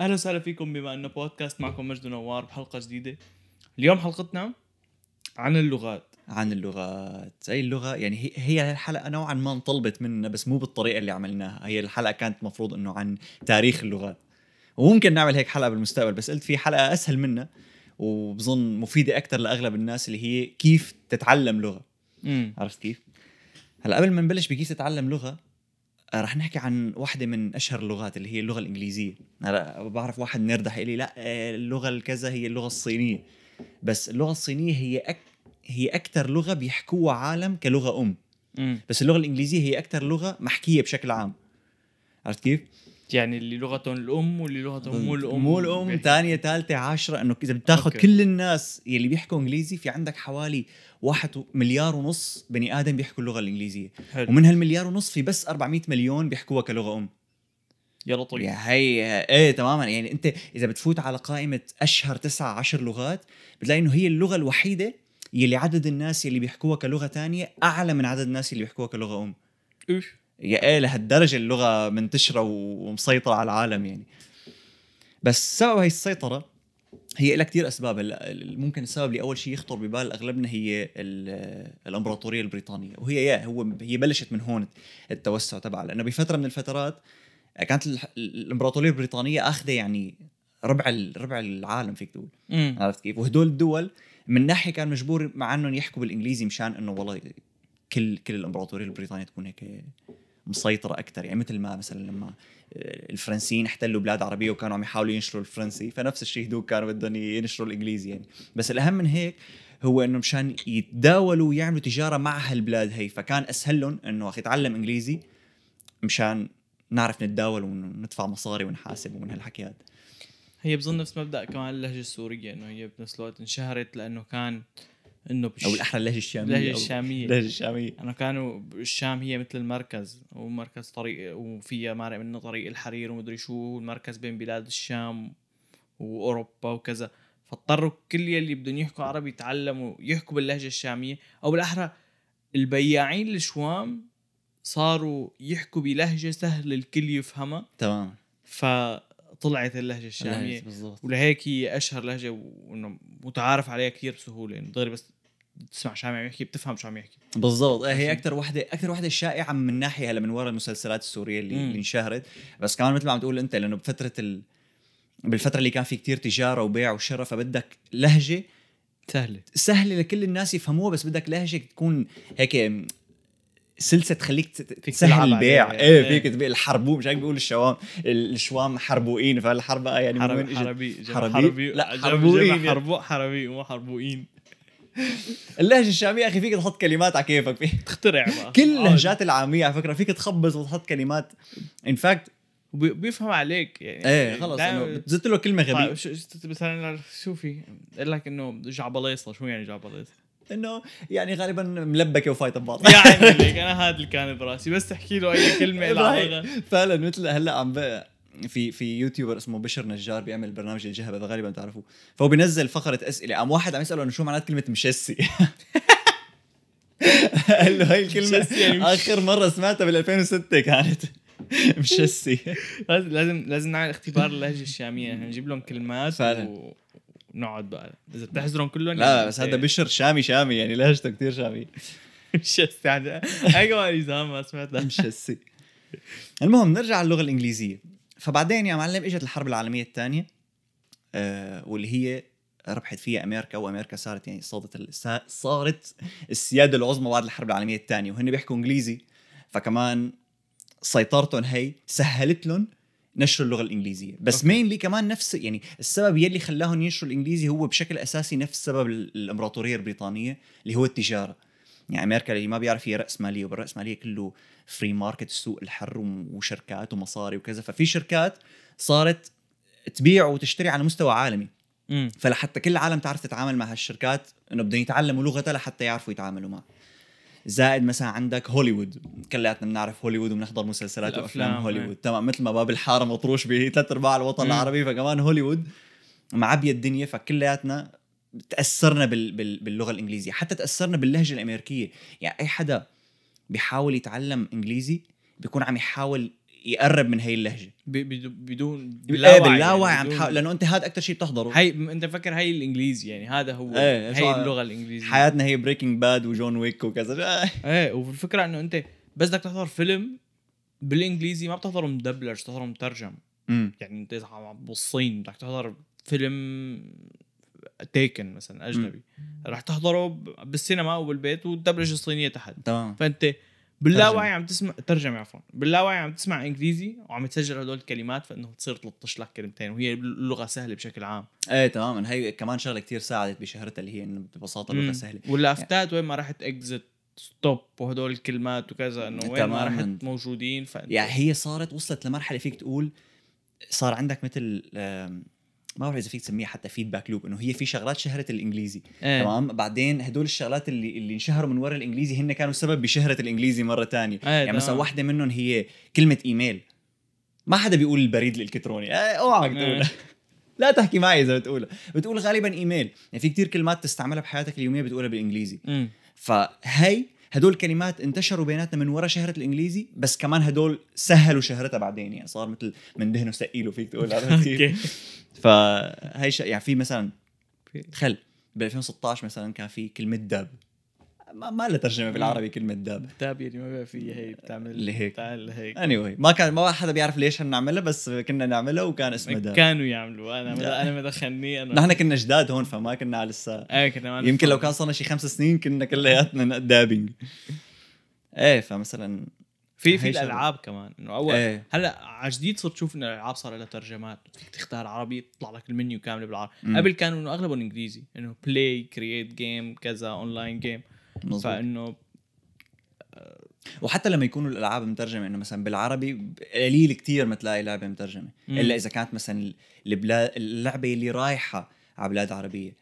أهلا وسهلا فيكم بما إنه بودكاست معكم مجد نوار بحلقة جديدة. اليوم حلقتنا عن اللغات. عن اللغات. زي اللغة؟ يعني هي هي الحلقة نوعا ما انطلبت منا بس مو بالطريقة اللي عملناها. هي الحلقة كانت مفروض إنه عن تاريخ اللغات. وممكن نعمل هيك حلقة بالمستقبل بس قلت في حلقة أسهل منها وبظن مفيدة أكثر لأغلب الناس اللي هي كيف تتعلم امم عرفت كيف؟ هلأ قبل ما نبلش بكيف تتعلم لغة آه، رح نحكي عن واحدة من أشهر اللغات اللي هي اللغة الإنجليزية. هلا بعرف واحد نرد حيقول لي لا آه، اللغة الكذا هي اللغة الصينية. بس اللغة الصينية هي أك... هي أكثر لغة بيحكوها عالم كلغة أم. امم بس اللغة الإنجليزية هي أكثر لغة محكية بشكل عام. عرفت كيف؟ يعني اللي لغتهم الأم واللي لغتهم مو الأم. مو الأم بيحكي. ثانية ثالثة عشرة إنه إذا بتاخذ. كل الناس يلي بيحكوا إنجليزي في عندك حوالي واحد مليار ونص بني آدم بيحكوا اللغة الإنجليزية. حلو. ومن هالمليار ونص في بس 400 مليون بيحكوها كلغة أم. يا لطيف يا هي. إيه تماما. يعني أنت إذا بتفوت على قائمة أشهر تسعة عشر لغات بتلاقي إنه هي اللغة الوحيدة يلي عدد الناس يلي بيحكوها كلغة تانية أعلى من عدد الناس اللي بيحكوها كلغة أم. اوف إيه لهالدرجة اللغة منتشرة ومسيطرة على العالم يعني. بس سبب هي السيطرة هي لها كثير أسباب. ممكن السبب اللي اول شيء يخطر ببال أغلبنا هي ال- الإمبراطورية البريطانية. وهي يا هو هي بلشت من هون التوسع تبعها. لأنه بفترة من الفترات كانت ال- الإمبراطورية البريطانية آخذة يعني ربع ربع العالم فيك تقول. عرفت كيف؟ وهدول الدول من ناحية كان مجبور مع إنهم يحكوا بالإنجليزي مشان إنه والله كل كل الإمبراطورية البريطانية تكون هيك مسيطرة أكثر يعني مثل ما مثلا لما آه، الفرنسيين احتلوا بلاد عربية وكانوا عم يحاولوا ينشروا الفرنسي فنفس الشيء هدول كانوا بدهم ينشروا الإنجليزي يعني. بس الأهم من هيك هو إنه مشان يتداولوا ويعملوا تجارة مع هالبلاد هي فكان أسهل لهم إنه أخي اتعلم إنجليزي مشان نعرف نتداول وندفع مصاري ونحاسب ومن هالحكي هذا هي بظن نفس مبدأ كمان اللهجة السورية إنه هي بنفس الوقت انشهرت لأنه كان إنه بش... أو بالاحرى اللهجة الشامية اللهجة الشامية. اللهجة الشامية. انه كانوا الشام هي مثل المركز ومركز طريق وفيها مارق منه طريق الحرير ومدري شو والمركز بين بلاد الشام وأوروبا وكذا. فاضطروا كل يلي بدهم يحكوا عربي يتعلموا يحكوا باللهجة الشامية. أو بالأحرى البياعين الشوام صاروا يحكوا بلهجة سهل الكل يفهمها. تمام. فطلعت اللهجة الشامية. بالضبط. ولهيك هي أشهر لهجة وإنه متعارف عليها كثير بسهولة. يعني دغري بس تسمع شامي عم يحكي بتفهم شو عم يحكي. بالضبط. إيه، هي أكثر وحدة أكثر وحدة شائعة من ناحية هلا من وراء المسلسلات السورية اللي, مم. اللي انشهرت. بس كمان مثل ما عم تقول أنت لأنه بفترة ال... بالفترة اللي كان في كتير تجارة وبيع وشراء فبدك لهجة سهلة. سهلة لكل الناس يفهموها بس بدك لهجة تكون هيك سلسه تخليك فيك تسهل البيع. إيه إيه. فيك تبيع الحربو مش هيك بيقول الشوام الشوام حربوئين فالحربقه يعني من وين حربي؟ حربي حربي؟ حربي لا، حربوئين يعني. حربو حربي مو حربوئين اللهجه الشاميه أخي فيك تحط كلمات على كيفك فيه تخترع بقى كل آه، اللهجات العاميه على فكره فيك تخبص وتحط كلمات ان فاكت بيفهم عليك يعني إيه خلص انه بتزت له كلمه طيب غبيه مثلا شو في قال لك انه جعبليصه شو يعني جعبليصه انه يعني غالبا ملبكة وفايتة ببعض. يعني ليك أنا هذا اللي كان براسي. بس تحكي له أي كلمة فعلا مثل هلأ عم. في في يوتيوبر اسمه بشر نجار بيعمل برنامج الجهبه إذا غالبا بتعرفوه. فهو بينزل فقرة أسئلة. قام واحد عم يسأله إنه شو معنات كلمة مشسي؟ قال له هاي الكلمة يعني آخر مرة سمعتها بال 2006 كانت. مشسي. لازم لازم نعمل اختبار اللهجة الشامية. نجيب لهم كلمات فعلا. و- ونقعد بقى. إذا بتحزرهم كلهم لا بس هذا بشر شامي شامي يعني لهجته كثير شامي. مش يعني هاي كمان نظام ما سمعتها مشسي المهم نرجع على اللغة الإنجليزية. فبعدين يا معلم إجت الحرب العالمية الثانية آه واللي هي ربحت فيها أمريكا وأمريكا صارت يعني سا- صارت السيادة العظمى بعد الحرب العالمية الثانية وهن بيحكوا إنجليزي. فكمان سيطرتهم هي سهلت لهم نشر اللغة الإنجليزية. بس أوكي. مينلي كمان نفس يعني السبب يلي خلاهم ينشروا الإنجليزي هو بشكل أساسي نفس سبب ال- الإمبراطورية البريطانية اللي هو التجارة. يعني أمريكا اللي ما بيعرف هي رأس مالية وبالراس مالية كله free market السوق الحر وشركات ومصاري وكذا. ففي شركات صارت تبيع وتشتري على مستوى عالمي. فلحتى كل العالم تعرف تتعامل مع هالشركات إنه بدهم يتعلموا لغتها لحتى يعرفوا يتعاملوا معها. زائد مثلا عندك هوليوود كلياتنا بنعرف هوليوود وبنحضر مسلسلات وأفلام هوليوود إيه. تمام مثل ما باب الحارة مطروش بثلاث أرباع الوطن مم. العربي فكمان هوليوود معبي الدنيا فكلياتنا تأثرنا بال... بال... باللغة الإنجليزية حتى تأثرنا باللهجة الأمريكية يعني أي حدا بيحاول يتعلم إنجليزي بيكون عم يحاول يقرب من هي اللهجة. بدون بدون باللاوعي باللاوعي يعني عم تحاول لأنه أنت هذا أكثر شيء بتحضره. هي أنت فكر هي الإنجليزي يعني هذا هو إيه، هي اللغة الإنجليزية. حياتنا هي Breaking Bad و John Wick وكذا. إيه وفي الفكرة إنه أنت بس بدك تحضر فيلم بالإنجليزي ما بتحضره مدبلج بتحضره مترجم يعني أنت بالصين بدك تحضر فيلم Taken مثلا أجنبي. رح تحضره بالسينما أو بالبيت والدبلجة الصينية تحت. تمام. فأنت باللاوعي عم تسمع ترجمة عفوا. باللاوعي عم تسمع إنجليزي وعم تسجل هدول الكلمات فإنه تصير تلطش لك كلمتين وهي اللغة سهلة بشكل عام. إيه تماما. هي كمان شغلة كتير ساعدت بشهرتها اللي هي إنه ببساطة لغه مم. سهلة. واللافتات وين ما رحت exit stop وهدول الكلمات وكذا إنه وين ما. رحت موجودين فإنت يعني هي صارت وصلت لمرحلة فيك تقول صار عندك مثل ما بعرف إذا فيك تسميها حتى feedback loop إنه هي في شغلات شهرت الإنجليزي إيه. تمام بعدين هدول الشغلات اللي اللي انشهروا من وراء الإنجليزي هن كانوا سبب بشهرة الإنجليزي مرة تانية إيه يعني مثلا تمام. واحدة منهم هي كلمة إيميل ما حدا بيقول البريد الالكتروني اوعك إيه. تقولها لا تحكي معي إذا بتقولها بتقول غالبا إيميل يعني في كتير كلمات تستعملها بحياتك اليومية بتقولها بالإنجليزي مم. فهي هدول كلمات انتشروا بيناتنا من وراء شهرة الإنجليزي بس كمان هدول سهلوا شهرتها بعدين يعني صار مثل من دهنه وسقيله فيك تقول عرفت كيف؟ أوكي فهي. يعني في مثلا تخيل ب 2016 مثلا كان في كلمة dab ما, ما لها ترجمة بالعربي كلمة dab dab يعني ما بقى في هي بتعمل اللي هيك. بتعمل هيك. Anyway ما كان ما حدا بيعرف ليش نعملها بس كنا نعملها وكان اسمها dab كانوا يعملوا. أنا أنا ما دخلني انا نحن كنا جداد هون فما كنا لسه إيه كنا يمكن لو. كان صارنا شي خمس سنين كنا كلياتنا dabbing إيه فمثلا في في. الألعاب كمان. إنه اول إيه. هلأ على جديد صرت تشوف انه الألعاب صار لها ترجمات. فيك تختار عربي يطلع لك المنيو كامل بالعربي. قبل كانوا إنه أغلبهم إنجليزي. إنه play create game كذا online game مظبوط. فإنه وحتى لما يكونوا الألعاب مترجمة إنه مثلا بالعربي قليل كتير ما تلاقي لعبة مترجمة. مم. إلا إذا كانت مثلا البلاد اللعبة اللي رايحة على بلاد عربية.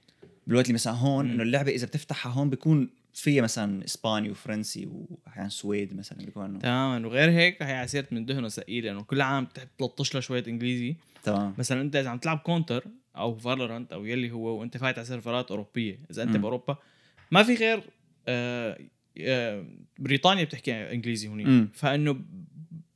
بالوقت اللي مثلا هون. إنه اللعبة إذا بتفتحها هون بيكون فيها مثلا إسباني وفرنسي واحيانا سويدي مثلا بيكون تماما. وغير هيك هي على سيرة من دهنه وسقيله لأنه كل عام بتلطش لها شوية إنجليزي. تمام. مثلا أنت إذا عم تلعب Counter أو Valorant أو يلي هو وأنت فايت على سيرفرات أوروبية إذا أنت مم. بأوروبا ما في غير بريطانيا بتحكي إنجليزي مم. فإنه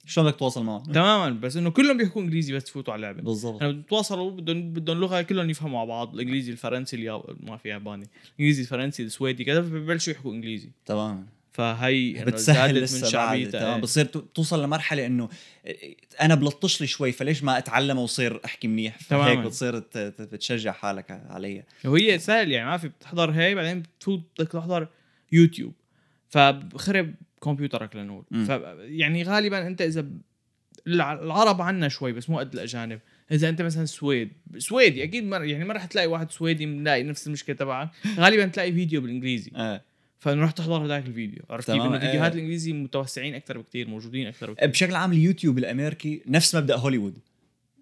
شلون بدك تتواصل معهم؟ تماما بس إنه كلهم بيحكوا إنجليزي بس تفوتوا على اللعبة. بالضبط. لما بتواصلوا بدهم بدهم لغة كلهم يفهموا مع بعض الإنجليزي الفرنسي الياب... ما في ياباني الإنجليزي الفرنسي السويدي كذا ببلشوا يحكوا إنجليزي. تمام. فهي بتسهل لسه من شعبيتها. تمام. إيه. بتصير تو- توصل لمرحلة إنه أنا بلطش لي شوي فليش ما أتعلم واصير أحكي منيح؟ تماماً. هيك بتصير ت- ت- بتشجع حالك علي وهي سهل يعني ما في بتحضر هي بعدين بتفوت بدك تحضر يوتيوب. فبخرب كمبيوترك لنقول يعني غالبا أنت إذا العرب عنا شوي بس مو قد الأجانب. إذا أنت مثلا سويد سويدي أكيد مر يعني ما رح تلاقي واحد سويدي ملاقي نفس المشكلة تبعك. غالبا تلاقي فيديو بالإنجليزي. آه. فنروح تحضر هذاك الفيديو. عرفت كيف؟ إنه فيديوهات إيه. الإنجليزي متوسعين أكثر بكثير موجودين أكثر بكثير بشكل عام اليوتيوب الأمريكي نفس مبدأ هوليوود.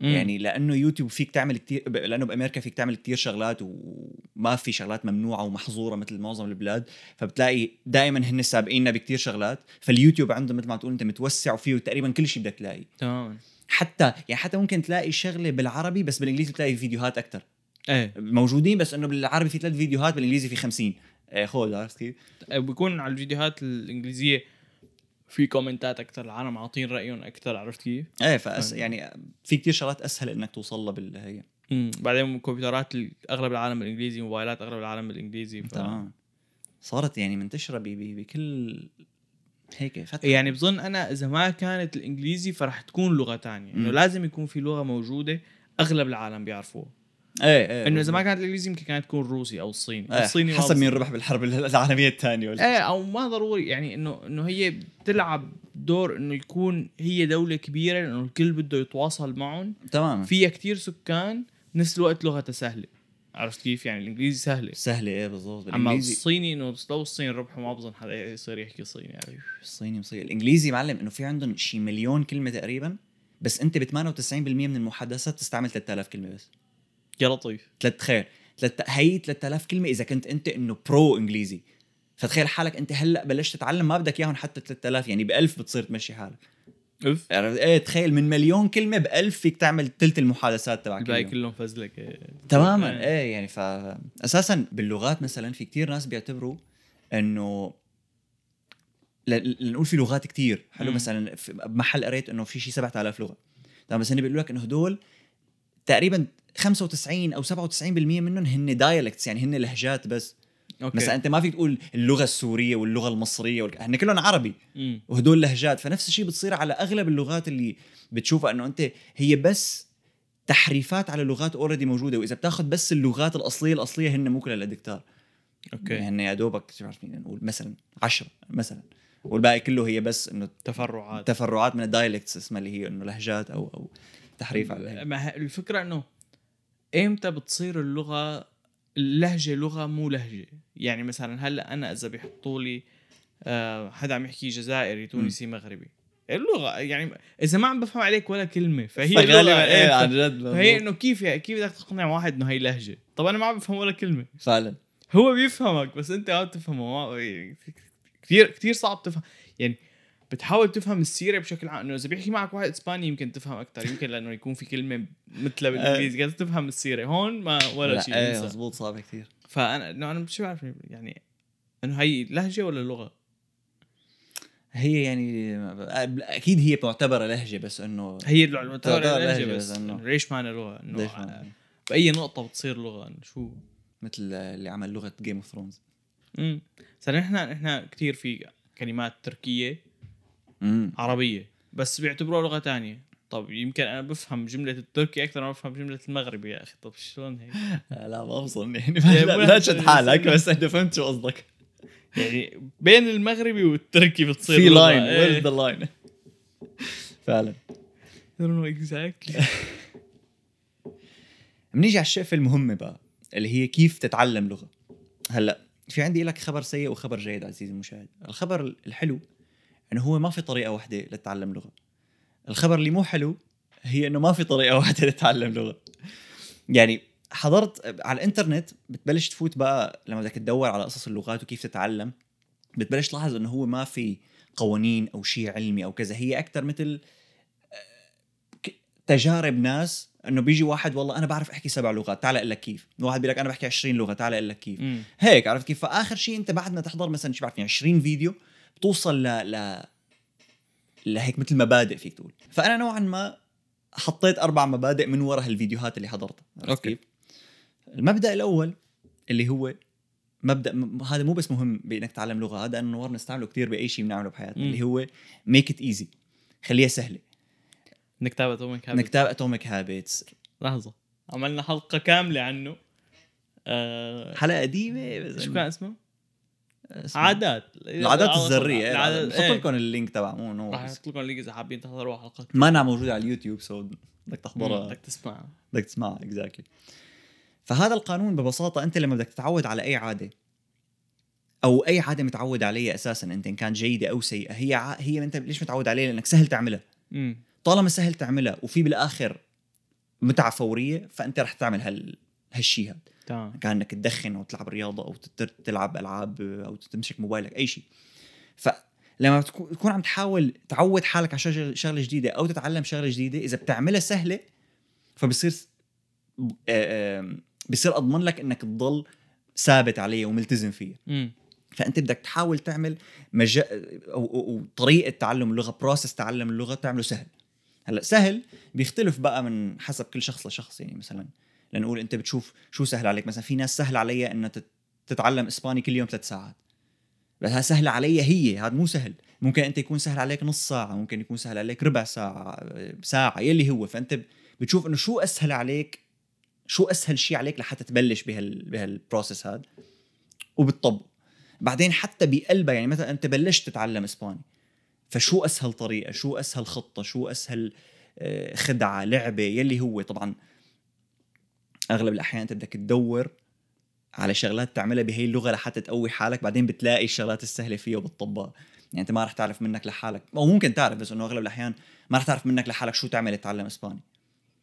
مم. يعني لأنه يوتيوب فيك تعمل كتير ب- لأنه بأمريكا فيك تعمل كتير شغلات وما في شغلات ممنوعة ومحظورة مثل معظم البلاد فبتلاقي دائما هن سابقيننا بكتير شغلات فاليوتيوب عنده مثل ما تقول أنت متوسع وفيه تقريبا كل شيء بدك تلاقي. تماما حتى يعني حتى ممكن تلاقي شغلة بالعربي بس بالإنجليزي بتلاقي فيديوهات أكثر إيه. موجودين بس إنه بالعربي في ثلاث فيديوهات بالإنجليزي في 50 آه، خذ عرفت كيف؟ بيكون على الفيديوهات الإنجليزية في كومنتات أكثر العالم عاطين رأيهم أكثر عرفت كيف؟ إيه فأس فاهم. يعني في كتير شغلات أسهل إنك توصل لها بالهي بعدين كمبيوترات ال- أغلب العالم بالإنجليزي موبايلات أغلب العالم بالإنجليزي ف... تمام صارت يعني منتشرة بكل هيك فترة يعني بظن أنا إذا ما كانت الإنجليزي فرح تكون لغة تانية إنه مم. لازم يكون في لغة موجودة أغلب العالم بيعرفوها إيه إيه إنه إذا ما كانت الانجليزي يمكن كانت تكون الروسي أو الصيني. إيه، الصيني حسب مين. ربح بالحرب العالمية الثانية ولا إيه أو ما ضروري يعني إنه إنه هي بتلعب دور إنه يكون هي دولة كبيرة لأنه الكل بده يتواصل معهم. تمام فيها كتير سكان بنفس الوقت لغتها سهلة. عرفت كيف؟ يعني الإنجليزي سهلة. سهلة إيه بالضبط. أما الصيني إنه لو الصين ربحوا ما بظن حدا يصير يحكي صيني. يعني الصيني مصير. الإنجليزي معلم إنه في عندهم شي مليون كلمة تقريبا بس أنت ب 98% من المحادثات تستعمل 3000 كلمة بس. يا لطيف ثلاث تخيل ثلاث هي 3000 كلمة إذا كنت أنت إنه برو إنجليزي فتخيل حالك أنت هلأ بلشت تتعلم ما بدك إياهم حتى 3000 يعني ب 1000 بتصير تمشي حالك عرفت؟ إيه تخيل من مليون كلمة ب 1000 فيك تعمل ثلث المحادثات تبعك الباقي. كلهم فزلك إيه. تماما إيه. إيه يعني ف أساسا باللغات مثلا في كتير ناس بيعتبروا إنه لنقول في لغات كتير حلو مم. مثلا في- بمحل قريت إنه في شيء 7000 لغة تمام بس هن بيقولوا لك إنه هدول تقريبا 95 أو 97% منهم هن dialects يعني هن لهجات بس. أوكي. مثلا أنت ما فيك تقول اللغة السورية واللغة المصرية والك... هن كلهم عربي. مم. وهدول لهجات. فنفس الشيء بتصير على أغلب اللغات اللي بتشوفها إنه أنت هي بس تحريفات على لغات already موجودة وإذا بتاخذ بس اللغات الأصلية الأصلية هن مو كلها الادكتار أوكي. يعني يا دوبك شو عارفين نقول مثلا عشرة مثلا. والباقي كله هي بس إنه تفرعات. تفرعات من ال dialects اسمها اللي هي إنه لهجات أو أو تحريف على. ما الفكرة إنه إمتى بتصير اللغة اللهجه لغة مو لهجة؟ يعني مثلا هلأ أنا إذا بيحطوا لي آه حدا عم يحكي جزائري تونسي مغربي اللغة يعني إذا ما عم بفهم عليك ولا كلمة فهي إيه، إيه عن جد فهي. إنه كيف يعني كيف بدك تقنع واحد إنه هي لهجة؟ طب أنا ما عم بفهم ولا كلمة. فعلا. هو بيفهمك بس أنت ما بتفهمه كثير كثير صعب تفهم. يعني بتحاول تفهم السيرة بشكل عام. إنه إذا بيحكي معك واحد إسباني يمكن تفهم أكثر يمكن لأنه يكون في كلمة مثلها بالإنجليزي. قادر تفهم السيرة. هون ما ولا لا شيء إيه. مزبوط صعب كثير فانا إنه أنا شو بعرف يعني إنه هي لهجة ولا لغة؟ هي يعني أكيد هي معتبره لهجة بس إنه هي المعتبره لهجة لهجة بس بس إنه ليش معنى لغة؟ إنه ما- بأي نقطة بتصير لغة؟ إنه شو؟ مثل اللي عمل لغة Game of Thrones امم صار نحن نحن كثير في كلمات تركية. امم عربية. بس بيعتبروها لغة تانية. طب يمكن أنا بفهم جملة التركي أكثر ما بفهم جملة المغربي يا أخي. طب شلون هيك؟ لا ما بظن يعني يعني لا, لا تشد حالك الإنسان. بس أنت فهمت شو قصدك. يعني بين المغربي والتركي بتصير في. line. where's the line فعلا. Exactly. بنيجي على الشقفة المهمة بقى اللي هي كيف تتعلم لغة. هلأ في عندي لك خبر سيء وخبر جيد عزيزي المشاهد. الخبر الحلو إنه هو ما في طريقة واحدة لتتعلم لغة. الخبر اللي مو حلو هي إنه ما في طريقة واحدة لتتعلم لغة. يعني حضرت على الإنترنت بتبلش تفوت بقى لما بدك تدور على قصص اللغات وكيف تتعلم بتبلش تلاحظ إنه هو ما في قوانين أو شيء علمي أو كذا. هي أكثر مثل ك- تجارب ناس إنه بيجي واحد والله أنا بعرف أحكي سبع لغات تعال أقول لك كيف. واحد بيقول لك أنا بحكي 20 لغة تعال أقول لك كيف. مم. هيك عرفت كيف؟ فآخر شيء أنت بعد ما تحضر مثلا شو بعرفني 20 فيديو بتوصل ل ل لهيك مثل مبادئ فيك تقول فأنا نوعا ما حطيت أربع مبادئ من وراء هالفيديوهات اللي حضرتها. كيف؟ المبدأ الأول اللي هو مبدأ م- هذا مو بس مهم بإنك تتعلم لغة هذا إنه نو نستعمله كثير بأي شيء بنعمله بحياتنا. اللي هو make it easy خليها سهلة نكتاب اتوميك إنك تتابع Atomic Habits لحظة عملنا حلقة كاملة عنه آه حلقة قديمة بس شو كان اسمه؟ اسمه- عادات العادات. الذرية العادات بحط إيه. لكم ال link تبع مو no راح أحط لكم ال link إذا حابين تحضروا حلقه ما موجودة على اليوتيوب so بدك تحضرها. بدك تسمعها. بدك تسمعها اكزاكتلي فهذا القانون ببساطة أنت لما بدك تتعود على أي عادة أو أي عادة متعود عليها أساسا أنت إن كانت جيدة أو سيئة هي ع... هي أنت ليش متعود عليها؟ لأنك سهل تعملها. امم طالما سهل تعملها وفي بالآخر متعة فورية فأنت رح تعمل هال هالشيء هذا. تمام كان انك تدخن أو تلعب رياضة أو تلعب ألعاب أو تمسك موبايلك أي شيء. فلما تكون عم تحاول تعود حالك على شغلة جديدة أو تتعلم شغلة جديدة إذا بتعملها سهلة فبصير بصير أضمن لك إنك تضل ثابت عليها وملتزم فيها فأنت بدك تحاول تعمل مج... أو... أو... أو طريقة تعلم اللغة بروسس تعلم اللغة تعمله سهل. هلأ سهل بيختلف بقى من حسب كل شخص لشخص يعني مثلا لنقول أنت بتشوف شو سهل عليك. مثلا في ناس سهل عليها إنها تت- تتعلم إسباني كل يوم ثلاث ساعات. بس سهل عليها هي هذا مو سهل. ممكن أنت يكون سهل عليك نص ساعة ممكن يكون سهل عليك ربع ساعة ساعة يلي هو. فأنت بتشوف إنه شو أسهل عليك شو أسهل شيء عليك لحتى تبلش بهال بهالبروسس هذا وبتطبق بعدين حتى بقلبها يعني مثلا أنت بلشت تتعلم إسباني فشو أسهل طريقة؟ شو أسهل خطة؟ شو أسهل آه، خدعة لعبة؟ يلي هو. طبعا أغلب الأحيان أنت بدك تدور على شغلات تعملها بهي اللغة لحتى تقوي حالك بعدين بتلاقي الشغلات السهلة فيها وبتطبقها. يعني أنت ما رح تعرف منك لحالك أو ممكن تعرف بس إنه أغلب الأحيان ما رح تعرف منك لحالك شو تعمل تتعلم إسباني.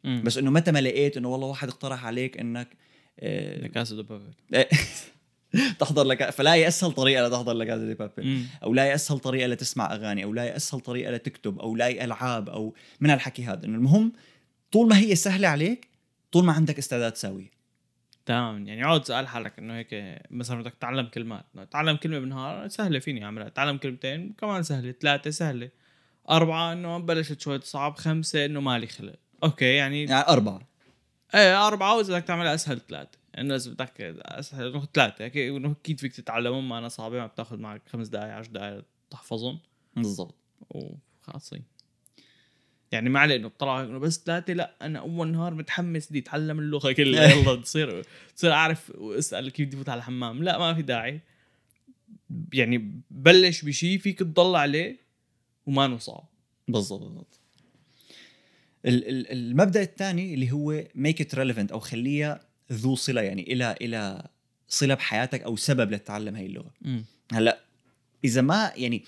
بس بس إنه متى ما لقيت إنه والله واحد اقترح عليك إنك آه، بابل تحضر لك فلاقي اسهل طريقة لتحضر لكازا دي بابل مم. أو لاقي اسهل طريقة لتسمع أغاني أو لاقي اسهل طريقة لتكتب أو لاقي العاب أو من هالحكي هذا. إنه المهم طول ما هي سهلة عليك طول ما عندك استعداد تساويها تمام. يعني اقعد اسال حالك إنه هيك مثلا بدك تتعلم كلمات. إنه تعلم كلمة بالنهار سهلة فيني أعملها. تعلم كلمتين كمان سهلة. ثلاثة سهلة. أربعة إنه بلشت شوي صعب. خمسة إنه مالي خلق. okay يعني يعني أربعة. إيه أربعة. وإذا بدك تعملها أسهل ثلاثة. إنه إذا بدك ثلاثة. هيك إنه أكيد فيك تتعلمهم. ما أنا صعبة. ما بتاخذ معك خمس دقائق 10 دقائق تحفظهم. بالضبط. وخلاصين يعني ما عليه انه طلع إنه بس ثلاثة لا أنا أول نهار متحمس بدي أتعلم اللغة كلها. يلا تصير تصير أعرف وأسأل كيف بدي فوت على الحمام. لا ما في داعي. يعني بلش بشيء فيك تضل عليه وما صعب. بالضبط بالضبط. ال- ال- المبدأ الثاني اللي هو make it relevant أو خليها ذو صلة يعني إلى إلى صلة بحياتك أو سبب لتتعلم هاي اللغة. هلأ إذا ما يعني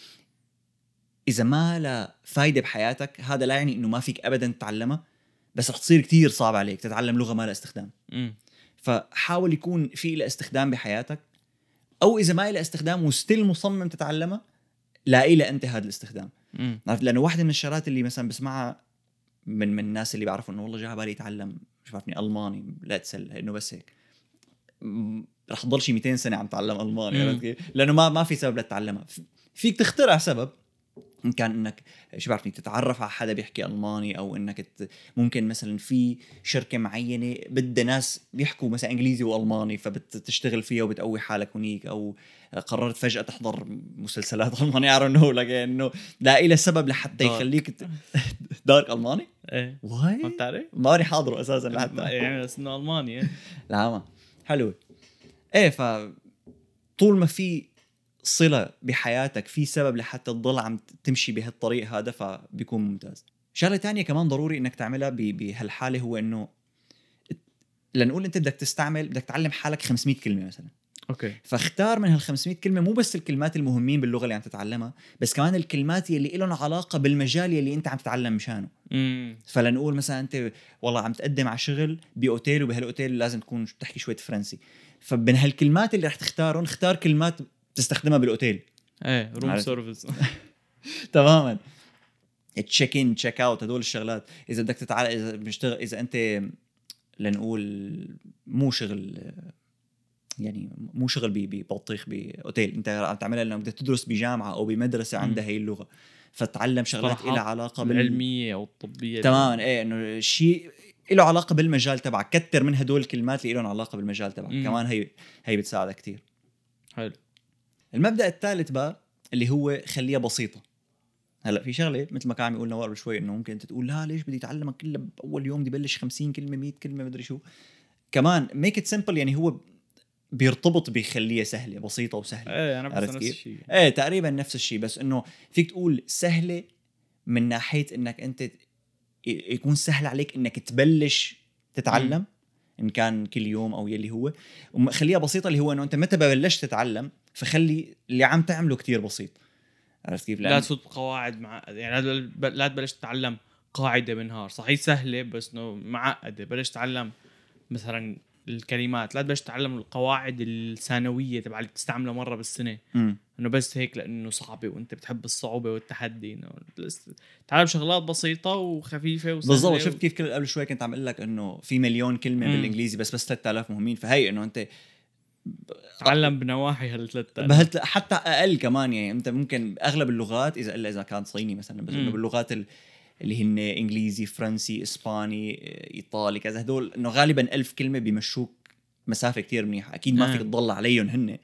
إذا ما لا فايدة بحياتك هذا لا يعني إنه ما فيك ابدا تتعلمها بس رح تصير كتير صعب عليك تتعلم لغة ما لها استخدام. امم فحاول يكون في لها استخدام بحياتك أو إذا ما لها استخدام وستيل مصمم تتعلمها لاقي لها أنت هذا الاستخدام. عرفت؟ لأنه واحدة من الشغلات اللي مثلا بسمعها من من الناس اللي بعرفوا إنه والله جا على بالي اتعلم مش بعرفني ألماني لا تسل إنه بس هيك. م- رح تضل شي 200 سنة عم تعلم ألماني. عرفت كيف؟ لأنه ما ما في سبب لتتعلمها فيك تخترع سبب ان كان إنك شو بعرفني تتعرف على حدا بيحكي ألماني أو إنك. ممكن مثلا في شركة معينة بدها ناس بيحكوا مثلا إنجليزي وألماني فبتشتغل فيها وبتقوي حالك هنيك أو قررت فجأة تحضر مسلسلات الماني I know انه لاقي لها سبب لحتى. يخليك. Dark ألماني؟ إيه ما why بتعرف؟ ماني حاضره أساسا لحتى يعني بس إنه المانيا لا ما حلوة إيه ف طول ما في صلة بحياتك في سبب لحتى تضل عم تمشي بهالطريق هذا فبيكون ممتاز. شغلة تانية كمان ضروري إنك تعملها بهالحالة هو إنه لنقول أنت بدك تستعمل بدك تعلم حالك 500 كلمة مثلا. أوكي. فاختار من هال 500 كلمة مو بس الكلمات المهمين باللغة اللي عم تتعلمها بس كمان الكلمات يلي لهم علاقة بالمجال يلي أنت عم تتعلم مشانه. امم فلنقول مثلا أنت والله عم تقدم على شغل بأوتيل وبهالأوتيل لازم تكون بتحكي شوية فرنسي. فمن هالكلمات اللي رح تختارهم اختار كلمات تستخدمها بالأوتيل. إيه room. service تماما. check in check out هدول الشغلات. إذا بدك تتعلم إذا بنشتغل إذا أنت لنقول مو شغل يعني مو شغل ببطيخ بأوتيل. أنت عم تعملها لأنك بدك تدرس بجامعة أو بمدرسة عندها هي اللغة. فتعلم شغلات لها علاقة بال العلمية أو الطبية. تماما. إيه إنه شيء له علاقة بالمجال تبعك. كتر من هدول الكلمات اللي لهم علاقة بالمجال تبعك. مم. كمان هي هي بتساعدك كتير. حلو. المبدأ الثالث بقى اللي هو خليها بسيطة. هلأ في شغلة مثل ما كان عم يقول نوار قبل شوي إنه ممكن أنت تقول لا ليش بدي أتعلمها كلها بأول يوم بدي بلش 50 كلمة 100 كلمة مدري شو. كمان ميك ات سمبل يعني هو بيرتبط بخليها سهلة بسيطة وسهلة. إيه أنا بس عرفت نفس؟ الشيء إيه تقريبا نفس الشيء بس إنه فيك تقول سهلة من ناحية إنك أنت يكون سهل عليك إنك تبلش تتعلم إن كان كل يوم أو يلي هو. وخليها بسيطة اللي هو إنه أنت متى ببلشت تتعلم فخلي اللي عم تعمله كتير بسيط. عرفت كيف؟ لا تفوت بقواعد معقده يعني لا تبل- لا تبلش تتعلم قاعدة بالنهار. صحيح سهلة بس إنه معقدة. بلش تتعلم مثلا الكلمات. لا تبلش تتعلم القواعد الثانوية تبع اللي بتستعملها مرة بالسنة. مم. إنه بس هيك لأنه صعبة وأنت بتحب الصعوبة والتحدي. إنه تعلم شغلات بسيطة وخفيفة وسهلة بالضبط. و- شفت كيف كل- قبل شوي كنت عم أقول لك إنه في مليون كلمة مم. بالإنجليزي بس بس 3000 مهمين. فهي إنه أنت تعلم بنواحي هالثلاث حتى أقل كمان يعني أنت ممكن أغلب اللغات إذا إلا إذا كانت صيني مثلا بس إنه. باللغات ال- اللي هن إنجليزي فرنسي إسباني إيطالي كذا هدول إنه غالبا ألف كلمة بيمشوك مسافة كتير منيحة. أكيد ما آه. فيك تضل عليهم هن.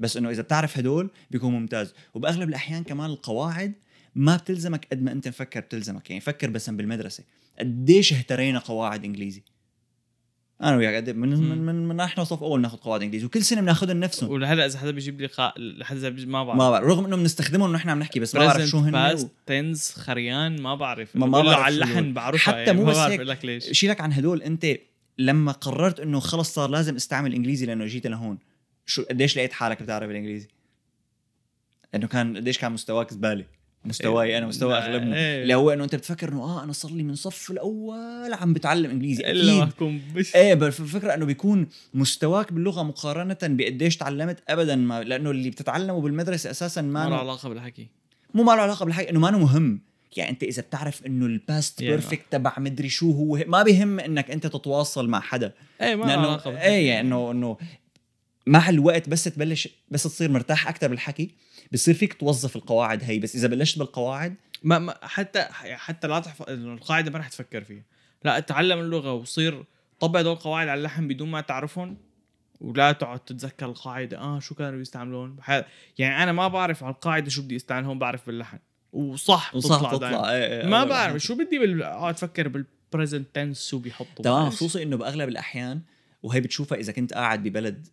بس إنه إذا بتعرف هدول بيكون ممتاز. وبأغلب الأحيان كمان القواعد ما بتلزمك قد ما أنت مفكر بتلزمك. يعني فكر بس بالمدرسة. قديش اهترينا قواعد إنجليزي؟ أنا وياك قد من من من, من إحنا صف أول ناخذ قواعد إنجليزي وكل سنة بناخذهم نفسهم ولهلا إذا حدا بيجيب لي. لحد بيجيب ما بعرف ما بعرف رغم إنه بنستخدمهم ونحن عم نحكي بس ما بعرف شو هن باست تنس خريان ما بعرف ما- ما بعرف على اللحن. بعرفها حتى يعني مو بس بعرف هيك. أقول لك ليش شيلك عن هدول أنت لما قررت إنه خلص صار لازم استعمل إنجليزي لأنه جيت لهون شو قديش لقيت حالك بتعرف الإنجليزي؟ انه كان قديش كان مستواك زبالة مستواي أنا مستوى اغلبنا إيه. اللي هو إنه أنت بتفكر إنه آه أنا صار لي من صف الأول عم بتعلم إنجليزي إلا ما أكيد تكون بش إيه بس الفكرة إنه بيكون مستواك باللغة مقارنة بقديش تعلمت ابدا ما لأنه اللي بتتعلمه بالمدرسة أساسا ما ما له له- علاقة بالحكي؟ مو ما له علاقة بالحكي إنه ما له مهم. يعني أنت إذا بتعرف إنه ال past. perfect تبع مدري شو هو ما بهم إنك أنت تتواصل مع حدا. إيه ما علاقة بالحكي. إيه يعني إنه إنه مع الوقت بس تبلش بس تصير مرتاح أكثر بالحكي. بصير فيك توظف القواعد هي بس إذا بلشت بالقواعد ما, ما حتى حتى لا تحف... القاعدة ما رح تفكر فيها لا اتعلم اللغة وصير طبق هدول القواعد على اللحن بدون ما تعرفهم ولا تقعد تتذكر القاعدة آه شو كانوا يستعملون بح... يعني أنا ما بعرف على القاعدة شو بدي استعمل هون بعرف باللحن وصح وصح تطلع, دايما. إيه إيه ما بعرف. شو بدي بال... أقعد أفكر بال present tense شو بيحطوا تمام خصوصي إنه بأغلب الأحيان وهي بتشوفها إذا كنت قاعد ببلد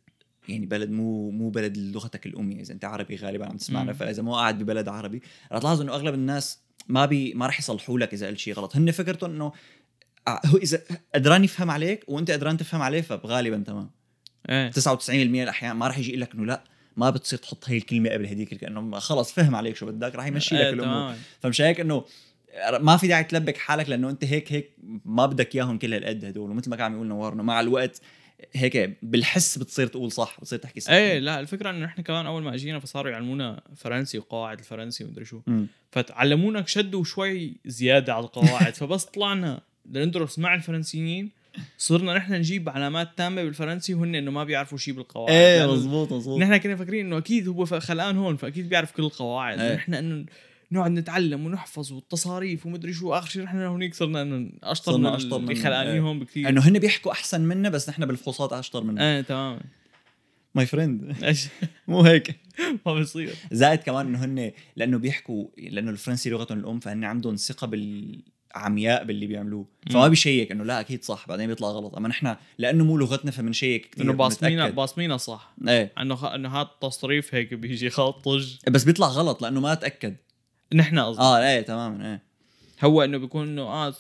يعني بلد مو مو بلد لغتك الام إذا أنت عربي غالبا عم تسمعنا. فإذا مو قاعد ببلد عربي رح تلاحظ إنه أغلب الناس ما بي ما رح يصلحوا لك إذا قلت شيء غلط. هن فكرتهم إنه ع- هو إذا قدران يفهم عليك وأنت قدران تفهم عليه فغالبا تمام. إيه. 99% من الأحيان ما رح يجي لك إنه لا ما بتصير تحط هي الكلمة قبل هديك لأنه خلص فهم عليك شو بدك رح يمشي لك إيه الأمور. فمش هيك إنه ما في داعي تلبك حالك لأنه أنت هيك هيك ما بدك إياهم كل هالقد هدول. ومثل ما كان عم يقول نوار انه مع الوقت هيك بالحس بتصير تقول صح بتصير تحكي صح. إيه لا الفكرة إنه نحن كمان أول ما أجينا فصاروا يعلمونا فرنسي وقواعد الفرنسي ومدري شو. فتعلمونا شدوا شوي زيادة على القواعد. فبس طلعنا لندرس مع الفرنسيين صرنا نحن نجيب علامات تامة بالفرنسي وهن إنه ما بيعرفوا شيء بالقواعد. إيه مزبوط مزبوط. نحن كنا فاكرين إنه أكيد هو خلقان هون فأكيد بيعرف كل القواعد. إيه. نحن إنه نقعد نتعلم ونحفظ والتصاريف ومدري شو. آخر شيء نحن هونيك صرنا أشطر صرنا من أشطر اللي منهم، خلقانين إيه. هون بكثير. انه هن بيحكوا أحسن منا بس نحن بالفحوصات أشطر منهم إيه تمام. ماي فريند مو هيك. ما بيصير زائد كمان إنه هن لأنه بيحكوا لأنه الفرنسي لغتهم الأم فهن عندهم ثقة بالعمياء باللي بيعملوه. فما. بيشيك إنه لا أكيد صح بعدين بيطلع غلط. أما نحن لأنه مو لغتنا فبنشيك كثير إنه باصمينا. باصمينا صح. إيه. إنه خ... إنه هذا التصريف هيك بيجي خط طج. بس بيطلع غلط لأنه ما تاكد نحن قصدي. آه إيه تماما إيه. هو إنه بيكون إنه آه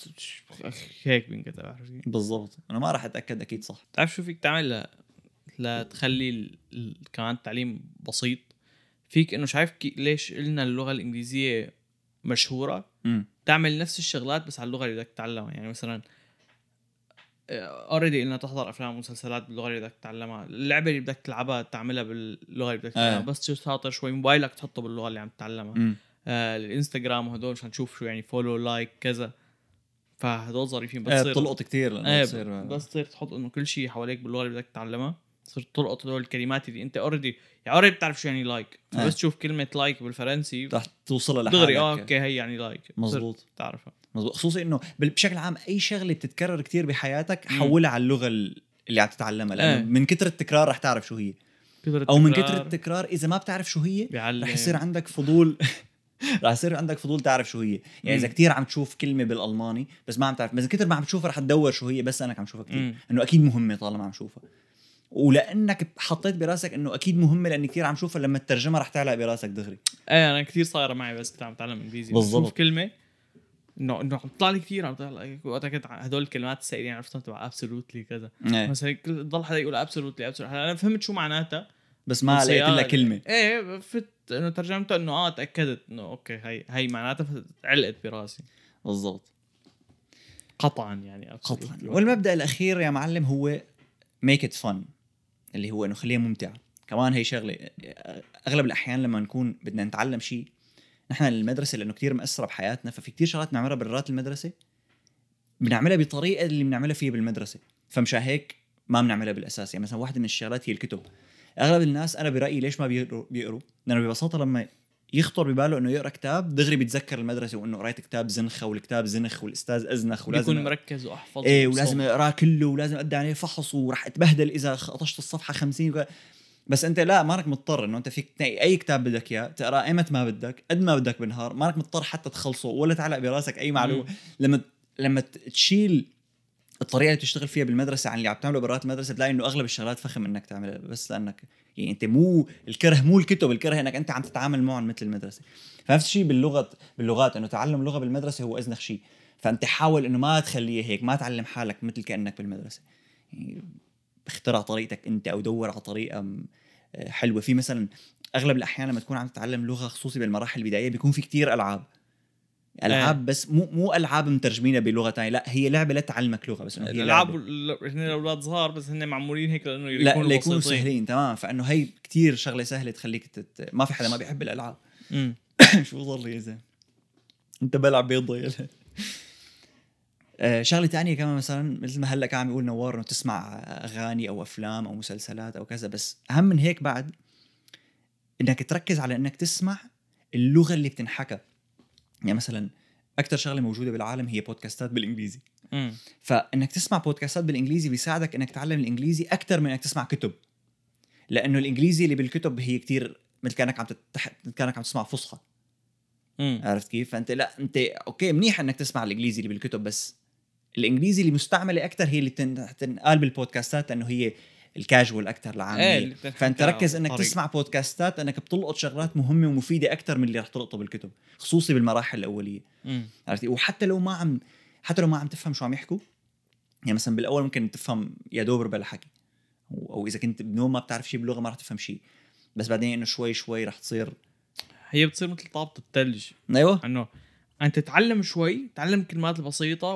هيك بينكتب بالضبط. أنا ما راح أتأكد أكيد صح. بتعرف شو فيك تعمل؟ ل... لتخلي ال... ال... كمان التعليم بسيط. فيك إنه شايف كي... ليش قلنا اللغة الإنجليزية مشهورة؟ امم تعمل نفس الشغلات بس على اللغة اللي بدك تتعلمها. يعني مثلا already إنها تحضر أفلام ومسلسلات باللغة اللي بدك تتعلمها. اللعبة اللي بدك تلعبها تعملها باللغة اللي بدك تتعلمها. آه. بس شاطر شوي موبايلك تحطه باللغة اللي عم تتعلمها. امم آه الانستغرام وهدول عشان تشوف شو يعني follow like كذا. فهدول ظريفين بس تصير بتلقط كثير لأنه إيه بتصير بس تصير تحط إنه كل شيء حواليك باللغة اللي بدك تتعلمها. تصير تلقط هدول الكلمات اللي أنت already يعني already بتعرف شو يعني like آه. فبس تشوف كلمة like بالفرنسي رح توصلها لحالك. دغري آه okay هي يعني like مزبوط تعرفها. مزبوط خصوصي إنه بشكل عام أي شغلة بتتكرر كثير بحياتك. حولها على اللغة ال- اللي عم تتعلمها لأنه إيه. من كثر التكرار رح تعرف شو هي. كثر أو من التكرار. كثر التكرار إذا ما بتعرف شو هي بيعلم. رح يصير عندك فضول رح يصير عندك فضول تعرف شو هي يعني إذا. كثير عم تشوف كلمة بالألماني بس ما عم تعرف بس كثر ما عم تشوفها رح تدور شو هي بس انك عم تشوفها كثير. إنه أكيد مهمة طالما عم تشوفها ولأنك حطيت براسك إنه أكيد مهمة لأني كثير عم شوفها لما تترجمها رح تعلق براسك دغري إيه أنا كثير صايرة معي بس كنت عم اتعلم إنجليزي بالضبط. كلمة انه إنه عم تطلع لي كثير عم تطلع لي وقتها كنت هدول الكلمات السائلين عرفتهم تبع absolutely كذا إيه. مثلا كل- ضل حدا يقول absolutely absolutely أنا فهمت شو معناتها بس ما لقيت لها كلمة. إيه فهمت إنه ترجمتها إنه آه تأكدت إنه okay هي هي معناتها علقت براسي. بالضبط. قطعا يعني قطعا. والمبدأ الأخير يا معلم هو make it fun اللي هو إنه خليها ممتعه كمان هي شغلة أغلب الأحيان لما نكون بدنا نتعلم شيء نحن المدرسة لأنه كتير مأثرة بحياتنا ففي كتير شغلات بنعملها برات المدرسة بنعملها بطريقة اللي بنعملها فيها بالمدرسة. فمشان هيك ما بنعملها بالأساس. يعني مثلا واحدة من الشغلات هي الكتب. أغلب الناس أنا برأيي ليش ما بيقروا بيقروا لأنه ببساطة لما يخطر بباله إنه يقرأ كتاب دغري بيتذكر المدرسة وإنه قريت كتاب زنخة والكتاب زنخ والأستاذ أزنخ ولازم بيكون مركز وأحفظ إيه. ولازم اقراه كله ولازم أدي عليه فحص وراح أتبهدل إذا خطشت الصفحة 50 وك... بس أنت لا مانك مضطر إنه أنت فيك تنقي أي كتاب بدك إياه تقراه أيمت ما بدك قد ما بدك بالنهار مانك مضطر حتى تخلصه ولا تعلق براسك أي معلومة. لما لما تشيل الطريقة اللي بتشتغل فيها بالمدرسة عن اللي عم تعمله برات المدرسة بتلاقي إنه أغلب الشغلات فخم إنك تعملها بس لأنك يعني أنت مو الكره مو الكتب الكره إنك أنت عم تتعامل معهم مثل المدرسة. فنفس الشيء باللغة باللغات إنه تعلم لغة بالمدرسة هو ازنخ شيء فأنت حاول إنه ما تخليه هيك ما تعلم حالك مثل كأنك بالمدرسة. يعني اخترع طريقتك أنت أو دور على طريقة آه، حلوة. في مثلا أغلب الأحيان لما تكون عم تتعلم لغة خصوصي بالمراحل البدائية بيكون في كتير ألعاب. ألعاب بس مو مو ألعاب مترجمينها بلغة ثانية لا هي لعبة لتعلمك لغة بس إنه هي الألعاب لعبة. ال- هن الأولاد صغار بس هن معمولين هيك لأنه لا يكونوا ليكونوا بسيطين. سهلين تمام. فإنه هي كتير شغلة سهلة تخليك تت... ما في حدا ما بيحب الألعاب. امم شو صار لي يا زلمة؟ أنت بلعب بيض آه، شغلة تانية كمان مثلا مثل ما هلأ كان عم يقول نوار إنه تسمع أغاني أو أفلام أو مسلسلات أو كذا بس أهم من هيك بعد إنك تركز على إنك تسمع اللغة اللي بتنحكى. يعني مثلا أكثر شغلة موجودة بالعالم هي بودكاستات بالإنجليزي مم. فإنك تسمع بودكاستات بالإنجليزي بيساعدك إنك تتعلم الإنجليزي أكثر من إنك تسمع كتب لأنه الإنجليزي اللي بالكتب هي كتير مثل كأنك عم تتح... كأنك عم تسمع فصحى. عرفت كيف فأنت لا أنت أوكي منيح إنك تسمع الإنجليزي اللي بالكتب بس الإنجليزي اللي مستعملة أكثر هي اللي تن- تنقال بالبودكاستات لأنه هي الكاجوال أكثر إيه العاميه اللي بتنحكى فانت ركز إنك بالطريق. تسمع بودكاستات إنك بتلقط شغلات مهمة ومفيدة أكثر من اللي رح تلقطه بالكتب خصوصي بالمراحل الأولية. عرفتي؟ وحتى لو ما عم حتى لو ما عم تفهم شو عم يحكوا يعني مثلا بالأول ممكن تفهم يا دوب ربع الحكي. أو إذا كنت بنوم ما بتعرف شيء باللغة ما رح تفهم شيء بس بعدين إنه شوي شوي رح تصير هي بتصير مثل طابة الثلج أيوه. إنه انت تتعلم شوي تعلم الكلمات البسيطة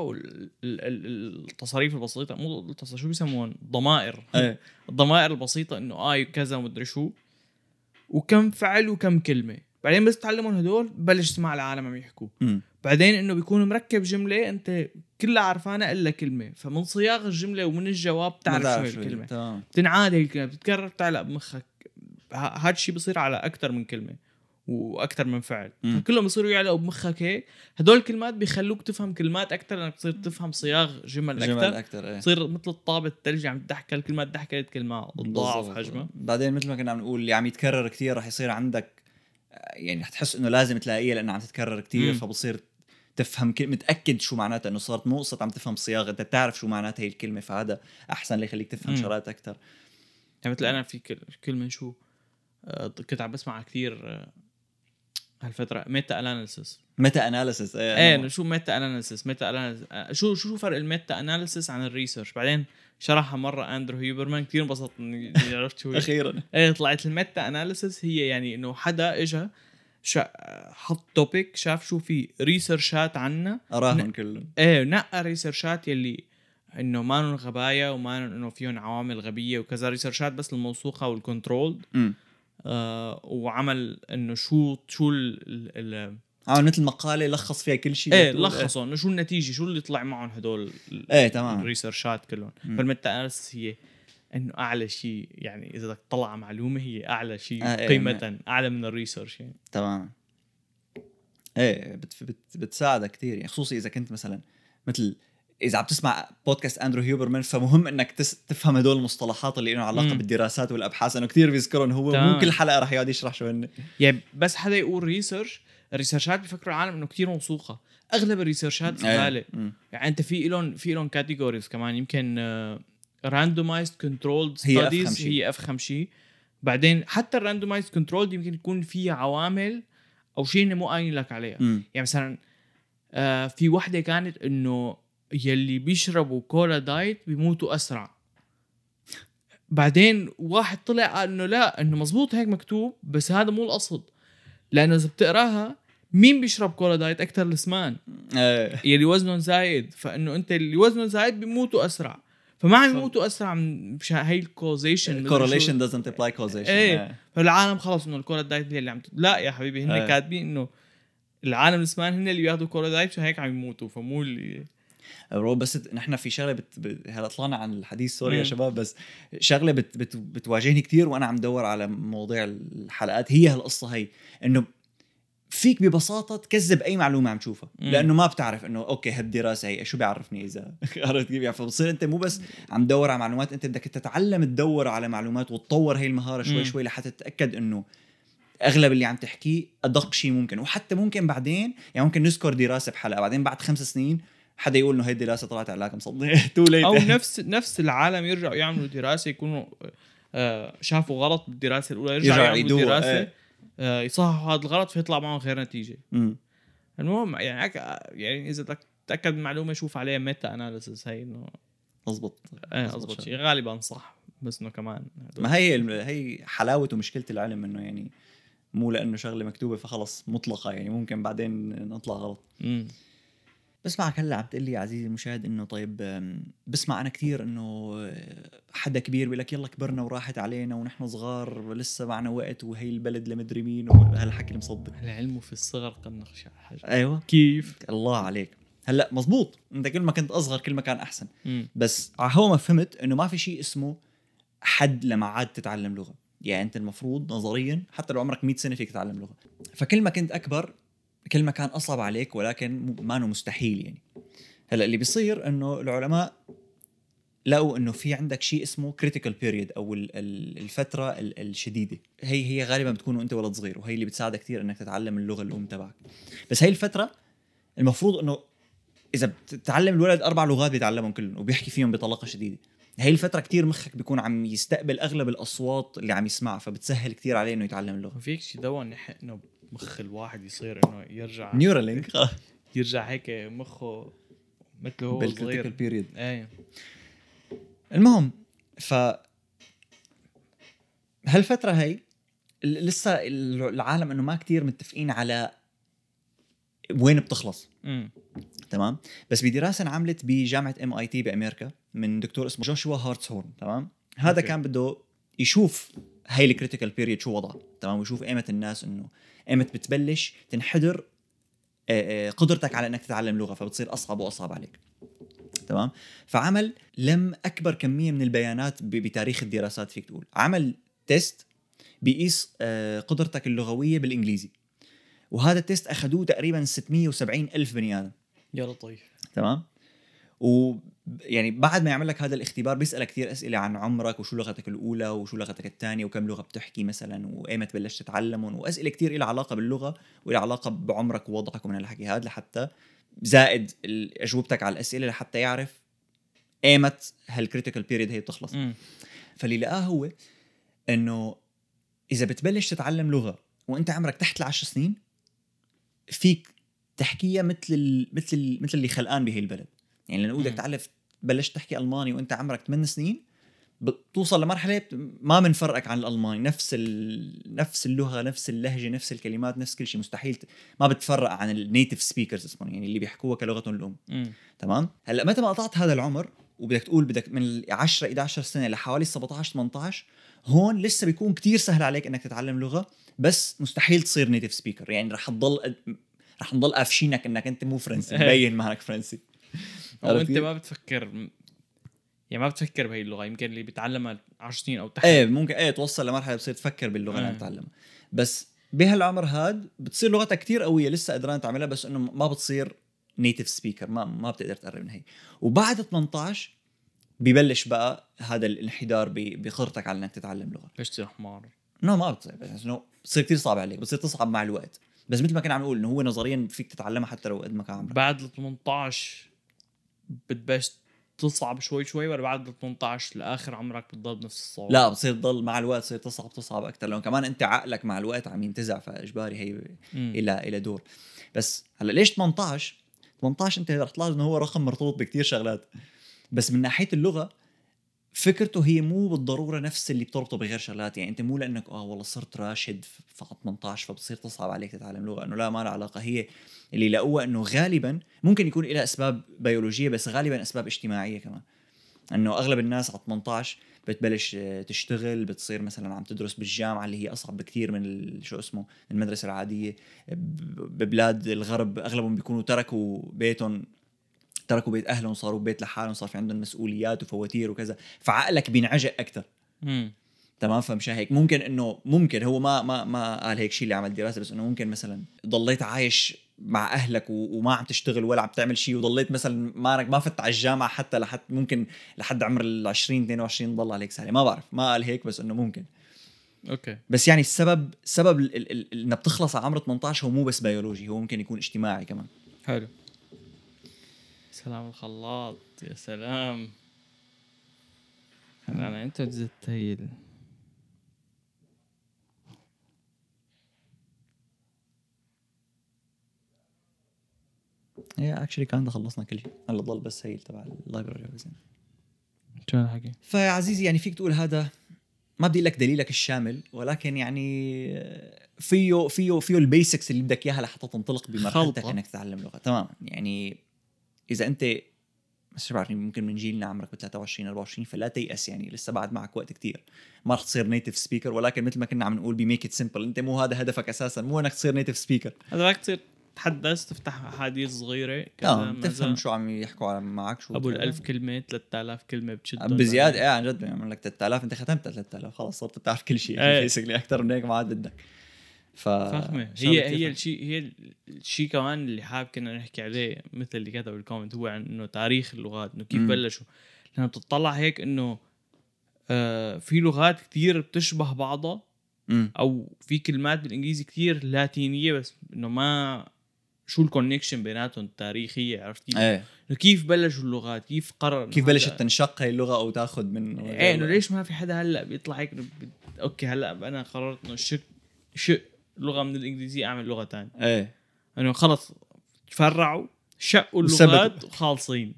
والتصاريف البسيطة مو التصاريف شو بيسمون؟ ضمائر. إيه. الضمائر البسيطة إنه آي كذا ومدري شو. وكم فعل وكم كلمة. بعدين بس تتعلمون هدول بلش تسمع العالم عم يحكوا. بعدين إنه بيكون مركب جملة أنت كلها عرفانها إلا كلمة. فمن صياغ الجملة ومن الجواب تعرف شو الكلمة. تمام بتنعاد هي الكلمة بتتكرر تعلق بمخك هذا الشيء بصير على أكثر من كلمة. وأكثر من فعل مم. فكلهم بيصيروا يعلقوا بمخك هيك هدول الكلمات بيخلوك تفهم كلمات أكثر لانك تصير تفهم صياغ جمل جمل أكثر أكثر إيه تصير مثل الطابة الثلج عم تحكي الكلمات ضحكت كلمة تضاعف بالضبط. حجمها بعدين مثل ما كنا عم نقول اللي عم يتكرر كثير رح يصير عندك يعني رح تحس إنه لازم تلاقيها لأنها عم تتكرر كثير. فبصير تفهم كل... متأكد شو معناتها إنه صارت مو قصه عم تفهم صياغة أنت بتعرف شو معناتها هي الكلمة فهذا أحسن ليخليك تفهم. شغلات أكثر يعني مثل أنا في كل- كلمة شو آه، كنت عم بسمع كثير هالفترة. ميتا اناليسيس متى اناليسيس إيه إيه شو meta-analysis meta-analysis شو شو فرق ال meta-analysis عن ال research؟ بعدين شرحها مرة أندرو هيوبرمان كثير انبسطت اني عرفت شو أخيرا. إيه طلعت ال meta-analysis هي يعني إنه حدا اجى شا حط topic شاف شو في researchات عنها قراهم كلهم. إيه نقى researchات يلي إنه ما غبايا وما إنه فيهم عوامل غبية وكذا. researchات بس الموثوقة وال controlled آه وعمل إنه شو شو ال ال عمل مثل مقالة لخص فيها كل شيء إيه بتقول- لخصوا إنه شو النتيجة شو اللي طلع معهم هدول إيه تمام. ال researchات كلهم. analysis هي إنه أعلى شيء يعني إذا بدك تطلع معلومة هي أعلى شيء آه، إيه، قيمة أعلى من ال research يعني. تمام. إيه بت بت بتساعدك كثير يعني خصوصي إذا كنت مثلا مثل إذا عم تسمع بودكاست اندرو هيوبرمان فمهم إنك تس تفهم هدول المصطلحات اللي لهم علاقة مم. بالدراسات والأبحاث لأنه كثير بيذكرهم هو. مو كل حلقة رح يقعد يشرح شو هن يعني بس حدا يقول research ال researchات بيفكروا العالم إنه كتير موثوقة أغلب ال researchات زباله إيه. يعني أنت في لهم في لهم categories كمان يمكن randomized controlled studies. هي افخم شيء بعدين حتى ال randomized controlled يمكن يكون فيها عوامل أو شيء مو قايل لك عليها. يعني مثلا آه في وحدة كانت إنه يلي بيشربوا كولا diet بيموتوا أسرع. بعدين واحد طلع قال إنه لا إنه مزبوط هيك مكتوب بس هذا مو القصد. لأنه إذا بتقراها مين بيشرب كولا diet؟ أكثر الأسمان. إيه. يلي وزنهم زايد. فإنه أنت اللي وزنه زايد بيموتوا أسرع. فما عم يموتوا أسرع من مشان هي ال causation correlation doesn't imply causation. إيه. فالعالم خلص إنه الكولا diet هي اللي عم. لا يا حبيبي هن إيه. كاتبين إنه العالم الأسمان هن اللي بياخذوا كولا diet عشان هيك عم يموتوا؟ فمو اللي بس نحن في شغلة بت... بت... هلا طلعنا عن الحديث sorry يا. شباب بس شغلة بت... بت... بتواجهني كثير وأنا عم دور على مواضيع الحلقات هي هالقصة هي إنه فيك ببساطة تكذب أي معلومة عم تشوفها مم. لأنه ما بتعرف إنه okay هالدراسه هي شو بيعرفني إذا عرفت كيف يعني فبصير أنت مو بس عم تدور على معلومات أنت بدك تتعلم تدور على معلومات وتطور هي المهارة شوي مم. شوي لحتى تتأكد إنه أغلب اللي عم تحكيه أدق شيء ممكن وحتى ممكن بعدين يعني ممكن نذكر دراسة بحلقة بعدين بعد خمس سنين حدا يقول إنه هي الدراسة طلعت علاقه مصدقه too late أو نفس نفس العالم يرجعوا يعملوا دراسة يكونوا آه، شافوا غلط بالدراسة الأولى يرجعوا يرجعوا يعملوا دراسة إيه. آه، يصححوا هذا الغلط فيطلع معهم غير نتيجة مم. المهم يعني. يعني إذا بدك تتاكد من معلومة شوف عليها meta-analysis هي إنه مزبوط إيه اضبط. شيء غالبا صح بس إنه كمان ما هي هي حلاوة ومشكلة العلم إنه يعني مو لأنه شغلة مكتوبة فخلص مطلقة يعني ممكن بعدين نطلع غلط مم. بسمعك هلأ عم تقول لي عزيزي المشاهد إنه طيب بسمع أنا كثير إنه أه، حدا كبير بيقول لك يلا كبرنا وراحت علينا ونحن صغار لسه معنا وقت وهي البلد لمدري مين وهالحكي المصدق. العلم في الصغر قد نخشى حاجة. أيوه. كيف؟ الله عليك. هلأ مزبوط أنت كل ما كنت أصغر كل ما كان أحسن. مم. بس هو ما فهمت إنه ما في شيء اسمه حد لما عاد تتعلم لغة. يعني أنت المفروض نظريا حتى لو عمرك 100 سنة فيك تتعلم لغة. فكل ما كنت أكبر كل ما كان أصعب عليك ولكن ما انه مستحيل يعني. هلأ اللي بيصير إنه العلماء لقوا إنه في عندك شيء اسمه critical period أو ال- ال- الفترة ال- الشديدة. هي هي غالبا بتكون وأنت ولد صغير وهي اللي بتساعدك كثير إنك تتعلم اللغة الام تبعك. بس هي الفترة المفروض إنه إذا بتتعلم الولد أربع لغات بيتعلمهم كلهم وبيحكي فيهم بطلاقة شديدة. هي الفترة كتير مخك بيكون عم يستقبل أغلب الأصوات اللي عم يسمعها فبتسهل كتير عليه إنه يتعلم اللغة. فيك نح- إنه مخ الواحد يصير إنه يرجع Neuralink يرجع هيك مخه مثله هو صغير. period إيه. المهم ف هالفترة هي لسه العالم إنه ما كتير متفقين على وين بتخلص. امم تمام؟ بس بدراسة انعملت بجامعة MIT بأمريكا من دكتور اسمه جوشوا هارتسهورن تمام؟ هذا okay. كان بده يشوف هاي ال critical period شو وضعها تمام؟ ويشوف ايمت الناس إنه ايمت بتبلش تنحدر آه، آه، قدرتك على إنك تتعلم لغة فبتصير أصعب وأصعب عليك. تمام؟ فعمل لم أكبر كمية من البيانات بتاريخ الدراسات فيك تقول. عمل test بيقيس آه، قدرتك اللغوية بالإنجليزي. وهذا ال test أخذوه تقريبا 670 ألف بني آدم. يا لطيف. تمام؟ و يعني بعد ما يعمل لك هذا الاختبار بيسألك كثير أسئلة عن عمرك وشو لغتك الأولى وشو لغتك الثانية وكم لغة بتحكي مثلا وإيمت بلشت تتعلمهم وأسئلة كثير لها علاقة باللغة ولها علاقة بعمرك ووضعك ومن الحكي هذا لحتى زائد أجوبتك على الأسئلة لحتى يعرف إيمت هالكريتيكال بيريد هي بتخلص. فاللي لقاه هو إنه إذا بتبلش تتعلم لغة وإنت عمرك تحت العشر سنين فيك تحكيها مثل ال... مثل ال... مثل اللي خلقان بهي البلد. يعني لأنه بدك. تعرف بلشت تحكي ألماني وأنت عمرك 8 سنين بتوصل لمرحلة ما بنفرقك عن الألماني نفس ال... نفس اللغة نفس اللهجة نفس الكلمات نفس كل شيء مستحيل ت... ما بتفرق عن ال native speakers اسمهم يعني اللي بيحكوها كلغتهم الأم. امم تمام؟ هلأ متى ما قطعت هذا العمر وبدك تقول بدك من ال 10 11 سنة لحوالي 17 18 هون لسه بيكون كتير سهل عليك إنك تتعلم لغة بس مستحيل تصير native speaker يعني رح تضل رح نضل قافشينك إنك أنت مو فرنسي مبين معك فرنسي. أو أنت؟ ما بتفكر يعني ما بتفكر بهي اللغة يمكن اللي بيتعلمها 10 سنين أو تحت. إيه ممكن إيه توصل لمرحلة بتصير تفكر باللغة اللي إيه. عم تتعلمها. بس بهالعمر هاد بتصير لغتك كتير قوية لسه قدران تعملها بس إنه ما بتصير native speaker ما ما بتقدر تقرب من هي. وبعد 18 ببلش بقى هذا الانحدار ب- بقدرتك على إنك تتعلم لغة. ليش تصير حمار؟ نو ما بتصير بس إنه بتصير كثير صعب عليك بتصير تصعب مع الوقت. بس مثل ما كنا عم نقول إنه هو نظريا فيك تتعلمها حتى لو قد ما كان عمرك. بعد ال 18 بتبلش تصعب شوي شوي ولا بعد ال 18 لآخر عمرك بتضل بنفس الصعوبة. لا بتصير تضل مع الوقت تصير تصعب تصعب أكثر لأنه كمان أنت عقلك مع الوقت عم ينتزع فإجباري هي. إلى إلى دور. بس هلأ ليش 18 18 أنت رح تلاحظ إنه هو رقم مرتبط بكتير شغلات. بس من ناحية اللغة فكرته هي مو بالضرورة نفس اللي بتربطه بغير شغلات. يعني أنت مو لأنك آه والله صرت راشد في 18 فبصير تصعب عليك تتعلم لغة. إنه لا ما لها علاقة. هي اللي لقوها إنه غالبا ممكن يكون لها أسباب بيولوجية بس غالبا أسباب اجتماعية كمان. إنه أغلب الناس على 18 بتبلش آه، تشتغل بتصير مثلا عم تدرس بالجامعة اللي هي أصعب بكثير من شو اسمه المدرسة العادية. ببلاد الغرب أغلبهم بيكونوا تركوا بيتهم تركوا بيت أهلهم صاروا بيت لحالهم صار في عندهم مسؤوليات وفواتير وكذا. فعقلك بينعجق أكثر مم. تمام؟ فمشان هيك. ممكن إنه ممكن. هو ما ما ما قال هيك شيء اللي عمل دراسة بس إنه ممكن مثلا ضليت عايش مع أهلك وما عم تشتغل ولا عم تعمل شيء وضليت مثلا ما ما فت على الجامعة حتى لحد ممكن لحد عمر ال 20 22 ضل عليك سهله ما بعرف. ما قال هيك بس إنه ممكن. okay. بس يعني السبب سبب انها بتخلص على عمر 18 هو مو بس بيولوجي هو ممكن يكون اجتماعي كمان. حلو. سلام الخلاط يا سلام. أنا أنت زدت هي ال- هي actually كان خلصنا كل شيء. هلا ضل بس هي تبع library شو الحكي؟ فيا عزيزي يعني فيك تقول هذا ما بدي لك دليلك الشامل ولكن يعني فيه فيه فيه ال basics اللي بدك إياها لحتى تنطلق بمرحلتك. إنك تتعلم لغة. تمام يعني إذا انت بس بعرفني ممكن من جيلنا عمرك ب 23 24 فلا تيأس يعني لسه بعد معك وقت كتير. ما رح تصير native speaker ولكن مثل ما كنا عم نقول ب make it simple أنت مو هذا هدفك أساسا مو إنك تصير نيتف سبيكر هذا بدك تصير تحدث تفتح أحاديث صغيرة آه تفهم شو عم يحكوا معك شو أبو الألف كلمة 3000 كلمة بتشد بزيادة إيه عن جد بيعمل لك 3000 أنت ختمت 3000 خلص صرت تعرف كل شيء. basically أكثر من هيك ما عاد بدك. ف شغلة هي هي. الشيء هي الشيء كمان اللي حابب كنا نحكي عليه مثل اللي كتب ال comment هو عن إنه تاريخ اللغات إنه كيف مم. بلشوا لما بتطلع هيك إنه آه في لغات كثير بتشبه بعضها. أو في كلمات بالإنجليزي كثير لاتينية بس إنه ما شو ال connection بيناتهم التاريخية عرفت كيف؟ إيه كيف بلشوا اللغات كيف قرر كيف بلشت تنشق هي اللغة أو تاخذ من إيه إنه ليش ما في حدا هلأ بيطلع هيك بت- okay هلأ أنا قررت إنه شق شق لغة من الإنجليزية أعمل لغة ثانية إيه انه خلص تفرعوا شقوا. اللغات وخالصين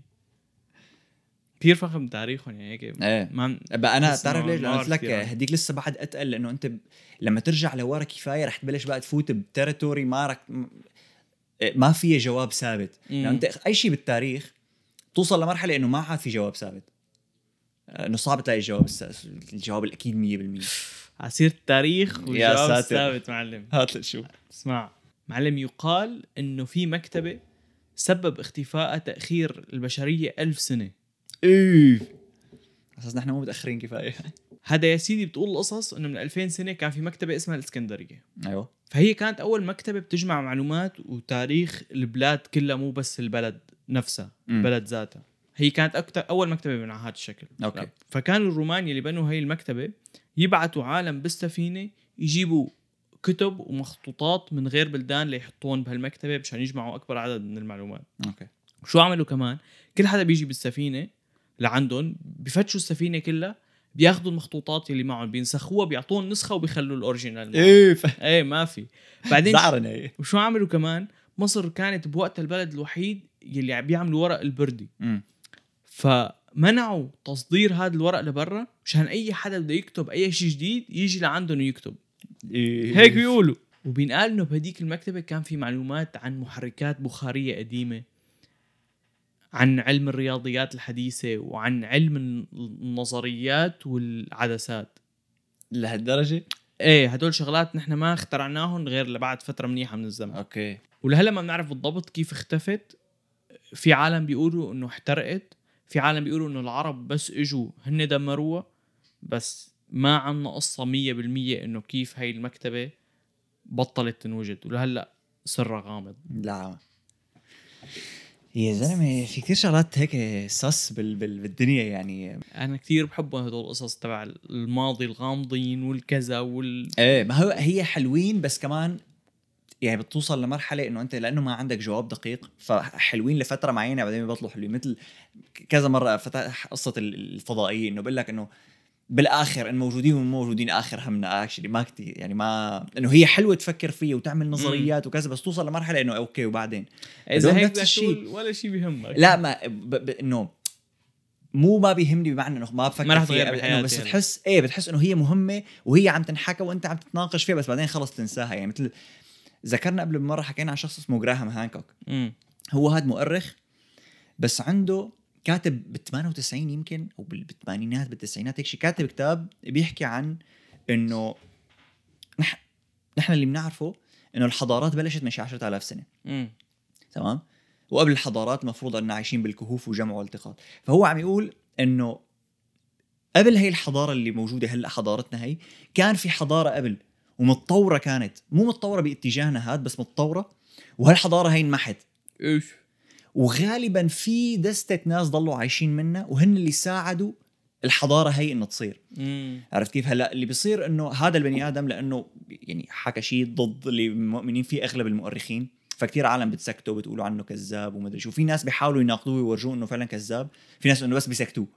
كثير فخم تاريخهم يعني هيك إيه ما بقى أنا بتعرف ليش؟ أنا قلت لك. هديك لسه بعد أتقل لأنه أنت ب... لما ترجع لورا كفاية رح تبلش بقى تفوت ب territory ما رك م- ما فيها جواب ثابت مم. يعني أنت أي شيء بالتاريخ توصل لمرحلة إنه ما عاد في جواب ثابت إنه صعب تلاقي الجواب. الجواب الأكيد 100% يا والجواب ساتر. الثابت معلم. هات لتشوف اسمع. معلم يقال إنه في مكتبة سبب اختفاء تأخير البشرية ألف سنة. إيه. أساس نحن مو متأخرين كفاية. هذا يا سيدي بتقول القصص إنه من 2000 سنة كان في مكتبة اسمها الإسكندرية. أيوه. فهي كانت أول مكتبة بتجمع معلومات وتاريخ البلاد كلها مو بس البلد نفسها. البلد ذاتها. هي كانت أكتر أول مكتبة من هذا الشكل. okay. فكانوا الرومان اللي بنوا هي المكتبة يبعثوا عالم بالسفينة يجيبوا كتب ومخطوطات من غير بلدان ليحطوهم بهالمكتبة مشان يجمعوا أكبر عدد من المعلومات. okay. شو عملوا كمان؟ كل حدا بيجي بالسفينة لعندهم بفتشوا السفينة كلها بياخذوا المخطوطات اللي معهم بينسخوها بيعطوهم نسخة وبيخلوا ال original. إيه ف... إيه ما في. بعدين زعرنا هي وشو عملوا كمان؟ مصر كانت بوقتها البلد الوحيد يلي عم بيعملوا ورق البردي. امم فمنعوا تصدير هذا الورق لبرا مشان أي حدا بده يكتب أي شيء جديد يجي لعندهم ويكتب إيه. هيك بيقولوا. وبينقال إنه بهديك المكتبة كان في معلومات عن محركات بخارية قديمة عن علم الرياضيات الحديثة وعن علم النظريات والعدسات. لهالدرجة؟ إيه هدول شغلات نحن ما اخترعناهم غير لبعد فترة منيحة من الزمن. أوكي. ولهلا ما بنعرف بالضبط كيف اختفت في عالم بيقولوا إنه احترقت. في عالم بيقولوا إنه العرب بس إجوا هن دمروها بس ما عنا قصة مية بالمية إنه كيف هاي المكتبة بطلت تنوجد ولهلأ سرها غامض. لا. يا زلمة في كثير شغلات هيك سس بال... بال... بالدنيا يعني. أنا كثير بحبهم هدول القصص تبع الماضي الغامضين والكذا وال. إيه ما هو هي حلوين بس كمان يعني بتوصل لمرحلة إنه أنت لأنه ما عندك جواب دقيق فحلوين لفترة معينة بعدين بيبطلوا حلوين. مثل كذا مرة فتح قصة ال- الفضائية إنه بقول لك إنه بالآخر إن موجودين ومو موجودين آخر همنا actually ما كتير يعني ما انه هي حلوة تفكر فيها وتعمل نظريات وكذا بس توصل لمرحلة إنه okay وبعدين؟ إذا هيك نفس الشيء. ولا شيء بيهمك. لا ما ب... ب... إنه مو ما بيهمني بمعنى إنه ما بفكر ما رح تغير بحياتي بس هلا. تحس إيه بتحس إنه هي مهمة وهي عم تنحكى وأنت عم تتناقش فيها بس بعدين خلص تنساها. يعني مثل ذكرنا قبل بمرة حكينا عن شخص اسمه جراهام هانكوك امم هو هذا مؤرخ بس عنده كاتب بال 98 يمكن أو بال- بالثمانينات بالتسعينات هيك شيء كاتب كتاب بيحكي عن إنه نح- نحن اللي بنعرفه إنه الحضارات بلشت من شي 10000 سنة. تمام؟ وقبل الحضارات المفروض اننا عايشين بالكهوف وجمع والتقاط. فهو عم يقول إنه قبل هي الحضارة اللي موجودة هلأ حضارتنا هي كان في حضارة قبل ومتطورة كانت. مو متطورة باتجاهنا هاد بس متطورة. وهالحضارة هي انمحت إيش؟ وغالبا في دستة ناس ضلوا عايشين منها وهن اللي ساعدوا الحضارة هي إنها تصير. امم عرفت كيف؟ هلا اللي بيصير إنه هذا البني آدم لأنه يعني حكى شيء ضد اللي مؤمنين فيه أغلب المؤرخين. فكتير عالم بتسكتوا بتقولوا عنه كذاب ومدري شو. في ناس بيحاولوا يناقضوه ويورجوه إنه فعلا كذاب. في ناس انه بس بيسكتوه.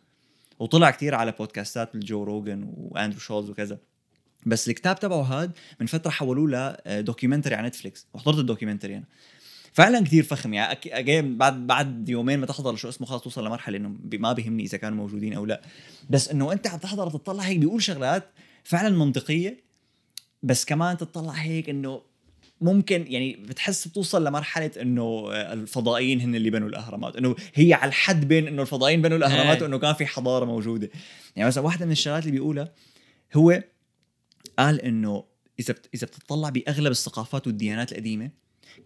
وطلع كتير على بودكاستات مثل جو روغن وأندرو شولز وكذا. بس الكتاب تبعه هاد من فترة حولوه ل documentary على نتفليكس وحضرت ال documentary أنا. فعلا كتير فخم. يعني بعد بعد يومين ما تحضر شو اسمه خلاص توصل لمرحلة إنه ما بيهمني إذا كانوا موجودين أو لا. بس إنه أنت عم تحضر تطلع هيك بيقول شغلات فعلا منطقية. بس كمان تطلع هيك إنه ممكن يعني بتحس بتوصل لمرحلة إنه الفضائيين هن اللي بنوا الأهرامات. إنه هي على الحد بين إنه الفضائيين بنوا الأهرامات إيه. وإنه كان في حضارة موجودة. يعني مثلا واحدة من الشغلات اللي بيقولها هو قال إنه إذا إذا بتطلع بأغلب الثقافات والديانات القديمة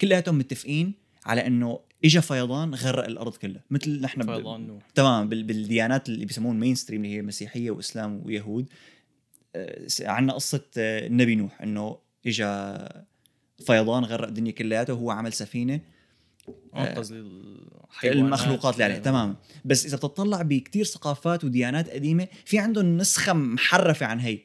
كلياتهم متفقين على إنه اجى فيضان غرق الأرض كلها مثل نحن ب- فيضان نوح. تمام بال- بالديانات اللي بيسمون مين ستريم اللي هي مسيحية وإسلام ويهود عندنا قصة آه، النبي نوح إنه اجى فيضان غرق الدنيا كلياتها وهو عمل سفينة أنقذ الحيوانات. المخلوقات اللي عليه تمام. بس إذا بتطلع بكتير ثقافات وديانات قديمة في عندهم نسخة محرفة عن هي.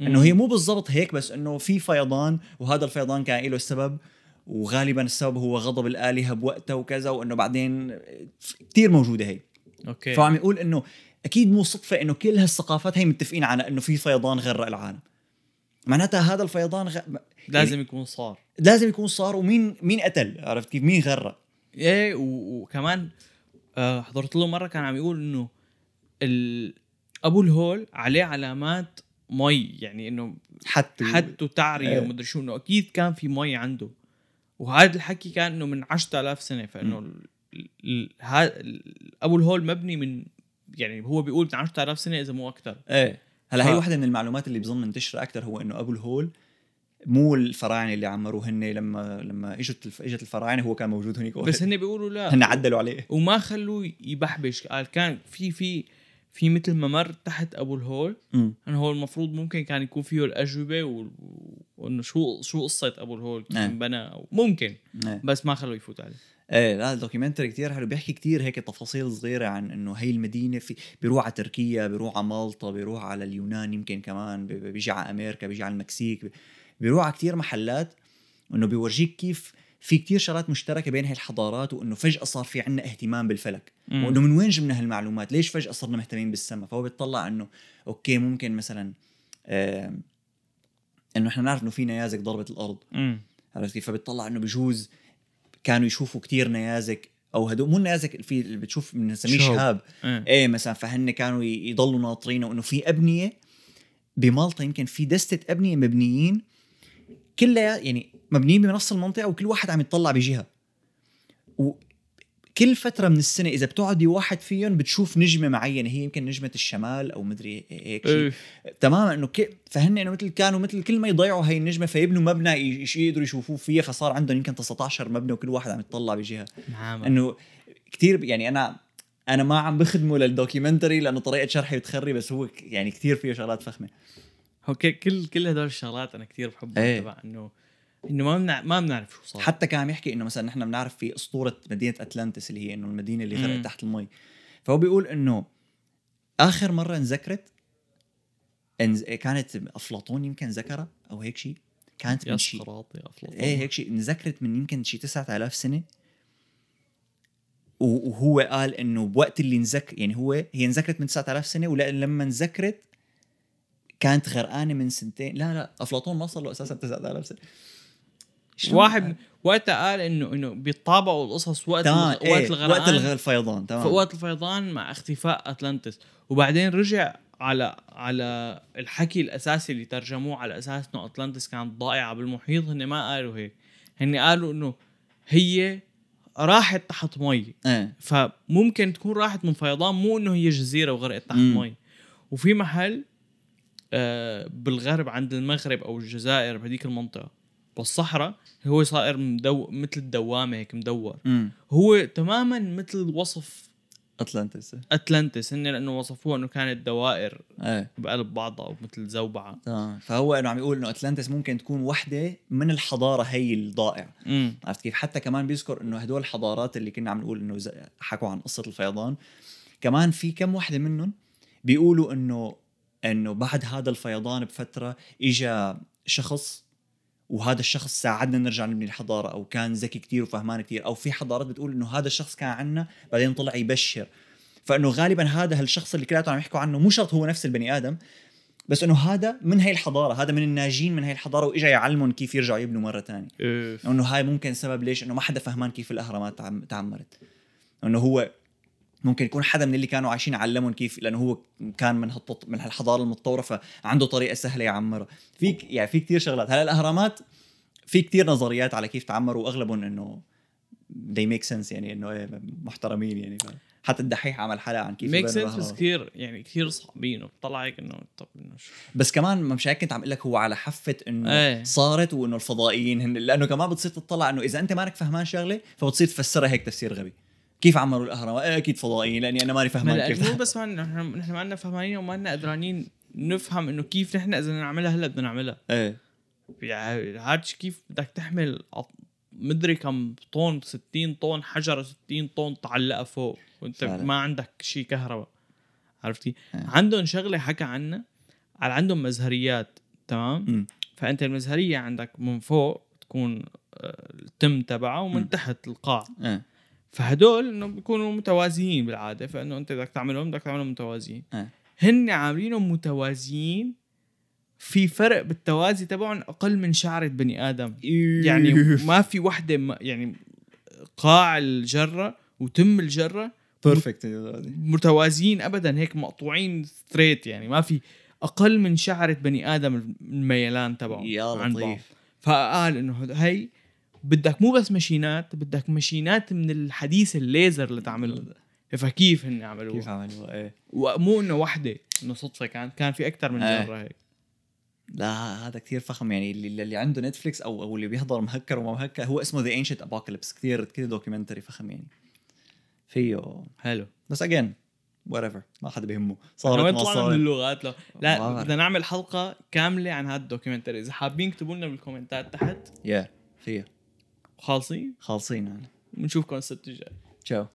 إنه هي مو بالضبط هيك بس إنه في فيضان وهذا الفيضان كان له سبب وغالبا السبب هو غضب الآلهة بوقتها وكذا وإنه بعدين كثير موجودة هي. أوكي. فعم يقول إنه أكيد مو صدفة إنه كل هالثقافات هي متفقين على إنه في فيضان غرق العالم. معناتها هذا الفيضان غ... لازم يكون صار. لازم يكون صار ومين مين قتل؟ عرفت كيف؟ مين غرق؟ إيه وكمان آه حضرت له مرة كان عم يقول إنه ال- أبو الهول عليه علامات مي يعني إنه حتى. حد وتعريه إيه. ومدري شو إنه أكيد كان في مي عنده. وهذا الحكي كان إنه من 10000 سنة فإنه ال- ال- ها- ال- أبو الهول مبني من يعني هو بيقول من 10000 سنة إذا مو أكثر. إيه. هلا ف- هي واحدة من المعلومات اللي بظن منتشرة أكثر هو إنه أبو الهول مو الفراعنة اللي عمروه هن لما لما إجت الف... إجت الفراعنة هو كان موجود هنيك. بس هن بيقولوا لا. هن عدلوا عليه. وما خلوه يبحبش. قال كان في في في مثل ممر تحت أبو الهول. انه هو المفروض ممكن كان يكون فيه الأجوبة و- وإنه شو شو قصة أبو الهول؟ كيف نعم. انبنى أو ممكن إيه بس ما خلوه يفوت عليه. إيه لا ال documentary كتير حلو. بيحكي كتير هيك تفاصيل صغيرة عن إنه هي المدينة في بيروح على تركيا بيروح على مالطا بيروح على اليونان يمكن كمان بي- بيجي على أمريكا بيجي على المكسيك. بيروح على كتير محلات إنه بيورجيك كيف في كتير شغلات مشتركة بين هاي الحضارات وإنه فجأة صار في عنا اهتمام بالفلك. مم. وإنه من وين جبنا هالمعلومات؟ ليش فجأة صرنا مهتمين بالسماء فهو بيطلع إنه okay ممكن مثلا آه إنه إحنا نعرف إنه في نيازك ضربت الأرض. عرفت كيف؟ فبيطلع إنه بجوز كانوا يشوفوا كتير نيازك أو هدول مو النيازك في اللي بتشوف بنسميه. شهاب. إيه إيه مثلا فهن كانوا يضلوا ناطرين وإنه في أبنية بمالطا يمكن في دستة أبنية مبنيين كلها يعني مبنيين بنفس المنطقة وكل واحد عم يطلع بجهة. وكل فترة من السنة إذا بتقعد بواحد فيهم بتشوف نجمة معينة هي يمكن نجمة الشمال أو مدري هيك شيء إيه. تماما إنه okay فهن إنه مثل كانوا مثل كل ما يضيعوا هي النجمة فيبنوا مبنى يش- يقدروا يشوفوه فيها فصار عندهم يمكن 19 مبنى وكل واحد عم يطلع بجهة. نعم. إنه كثير يعني أنا أنا ما عم بخدمه لل documentary لأنه طريقة شرحي بتخري بس هو يعني كثير فيه شغلات فخمة. هو كل كل هدول الشغلات أنا كثير بحبها إيه. تبع انه إنه ما بنع... ما بنعرف شو صار. حتى كان عم يحكي إنه مثلا نحن بنعرف في أسطورة مدينة أتلانتس اللي هي إنه المدينة اللي. غرقت تحت المي. فهو بيقول إنه آخر مرة انذكرت انز... كانت أفلاطون يمكن ذكرها أو هيك شيء كانت من شيء إيه هيك شيء انذكرت من يمكن شي 9000 سنة. وهو قال إنه بوقت اللي انذك يعني هو هي انذكرت من 9000 سنة ولما انذكرت كانت غرقانة من سنتين. لا لا أفلاطون ما صار له أساسا 9000 سنة؟ واحد وقتها قال إنه إنه بيطابقوا القصص وقت. إيه وقت الغرقان. وقت الفيضان في تمام وقت الفيضان مع اختفاء أتلانتس. وبعدين رجع على على الحكي الأساسي اللي ترجموه على أساس إنه أتلانتس كانت ضائعة بالمحيط هن ما قالوا هيك. هن قالوا إنه هي راحت تحت مي. إيه. فممكن تكون راحت من فيضان مو إنه هي جزيرة وغرقت تحت. مي. وفي محل بالغرب عند المغرب أو الجزائر بهذيك المنطقة. بالصحراء هو صائر مدو مثل الدوامة هيك مدور. امم هو تماما مثل وصف اتلانتس اتلانتس هن لأنه وصفوها إنه كانت دوائر إيه. بقلب بعضها أو مثل زوبعة. تمام. فهو إنه عم يقول إنه اتلانتس ممكن تكون وحدة من الحضارة هي الضائعه امم عرفت كيف؟ حتى كمان بيذكر إنه هدول الحضارات اللي كنا عم نقول إنه حكوا عن قصة الفيضان. كمان في كم وحدة منهم بيقولوا إنه إنه بعد هذا الفيضان بفترة اجى شخص وهذا الشخص ساعدنا نرجع نبني الحضارة أو كان ذكي كتير وفهمان كتير أو في حضارات بتقول إنه هذا الشخص كان عنا بعدين طلع يبشر. فإنه غالبا هذا هالشخص اللي كلياتهم عم يحكوا عنه مو شرط هو نفس البني آدم بس إنه هذا من هي الحضارة هذا من الناجين من هي الحضارة وإجا يعلمهم كيف يرجعوا يبنوا مرة ثانية إيه. إنه هاي ممكن سبب ليش؟ إنه ما حدا فهمان كيف الأهرامات تعم- تعمرت. إنه هو ممكن يكون حدا من اللي كانوا عايشين علمهم كيف لأنه هو كان من هالتط... من هالحضارة المتطورة فعنده طريقة سهلة يعمرها. في يعني في كثير شغلات. هلا الأهرامات في كتير نظريات على كيف تعمروا وأغلبهم إنه they make sense يعني إنه إيه محترمين يعني. ف- حتى الدحيح عمل حلقة عن كيف make sense بس. كثير يعني كثير صعبين وبطلع هيك إنه طب إنه شو؟ بس كمان مش هيك كنت عم أقول لك هو على حفه إنه إيه. صارت وإنه الفضائيين هن لأنه كمان بتصير تطلع إنه إذا أنت مانك فهمان شغلة فبتصير تفسرها هيك تفسير غبي. كيف عمروا الأهرامات أكيد فضائيين لأني أنا ماني ما فهمان كيف مو بس ما نحن نحن ما لنا فهمانين وما لنا قدرانين نفهم إنه كيف نحن إذا نعملها هلأ بدنا نعملها إيه يعني هاد كيف بدك تحمل مدري كم طن 60 طن حجرة 60 طن تعلقها فوق وأنت فعلا. ما عندك شيء كهرباء عرفتي؟ إيه. عندهم شغلة حكى عنها على عندهم مزهريات تمام؟ مم. فأنت المزهرية عندك من فوق تكون آه، التم تبعها ومن مم. تحت القاع إيه فهدول انه بيكونوا متوازيين بالعادة فإنه أنت بدك تعملهم بدك تعملهم متوازيين. إيه. هن عاملينهم متوازيين في فرق بالتوازي تبعهم أقل من شعرة بني آدم. يعني ما في وحدة ما يعني قاع الجرة وتم الجرة perfect متوازيين ابدا هيك مقطوعين straight يعني. ما في أقل من شعرة بني آدم الميلان تبعهم. يا. لطيف. فقال إنه هي بدك مو بس machine ات بدك machine ات من الحديث الليزر لتعملهم فكيف هن عملوها كيف عملوا إيه. ومو إنه وحدة إنه صدفة كانت كان في أكثر من. جرة هيك. لا هذا كثير فخم. يعني اللي, اللي عنده نتفليكس أو أو اللي بيحضر مهكر وما مهكر هو اسمه The Ancient Apocalypse كثير كثير documentary فخم يعني. فيه. حلو. بس again whatever ما حدا بيهمه. صارت ما طلعنا من اللغات لو لا. بدنا نعمل حلقة كاملة عن هذا ال documentary إذا حابين اكتبوا لنا بال comment ات تحت. يا فيه. خالصين؟ خالصين يعني. بنشوفكم السبت الجاي تشاو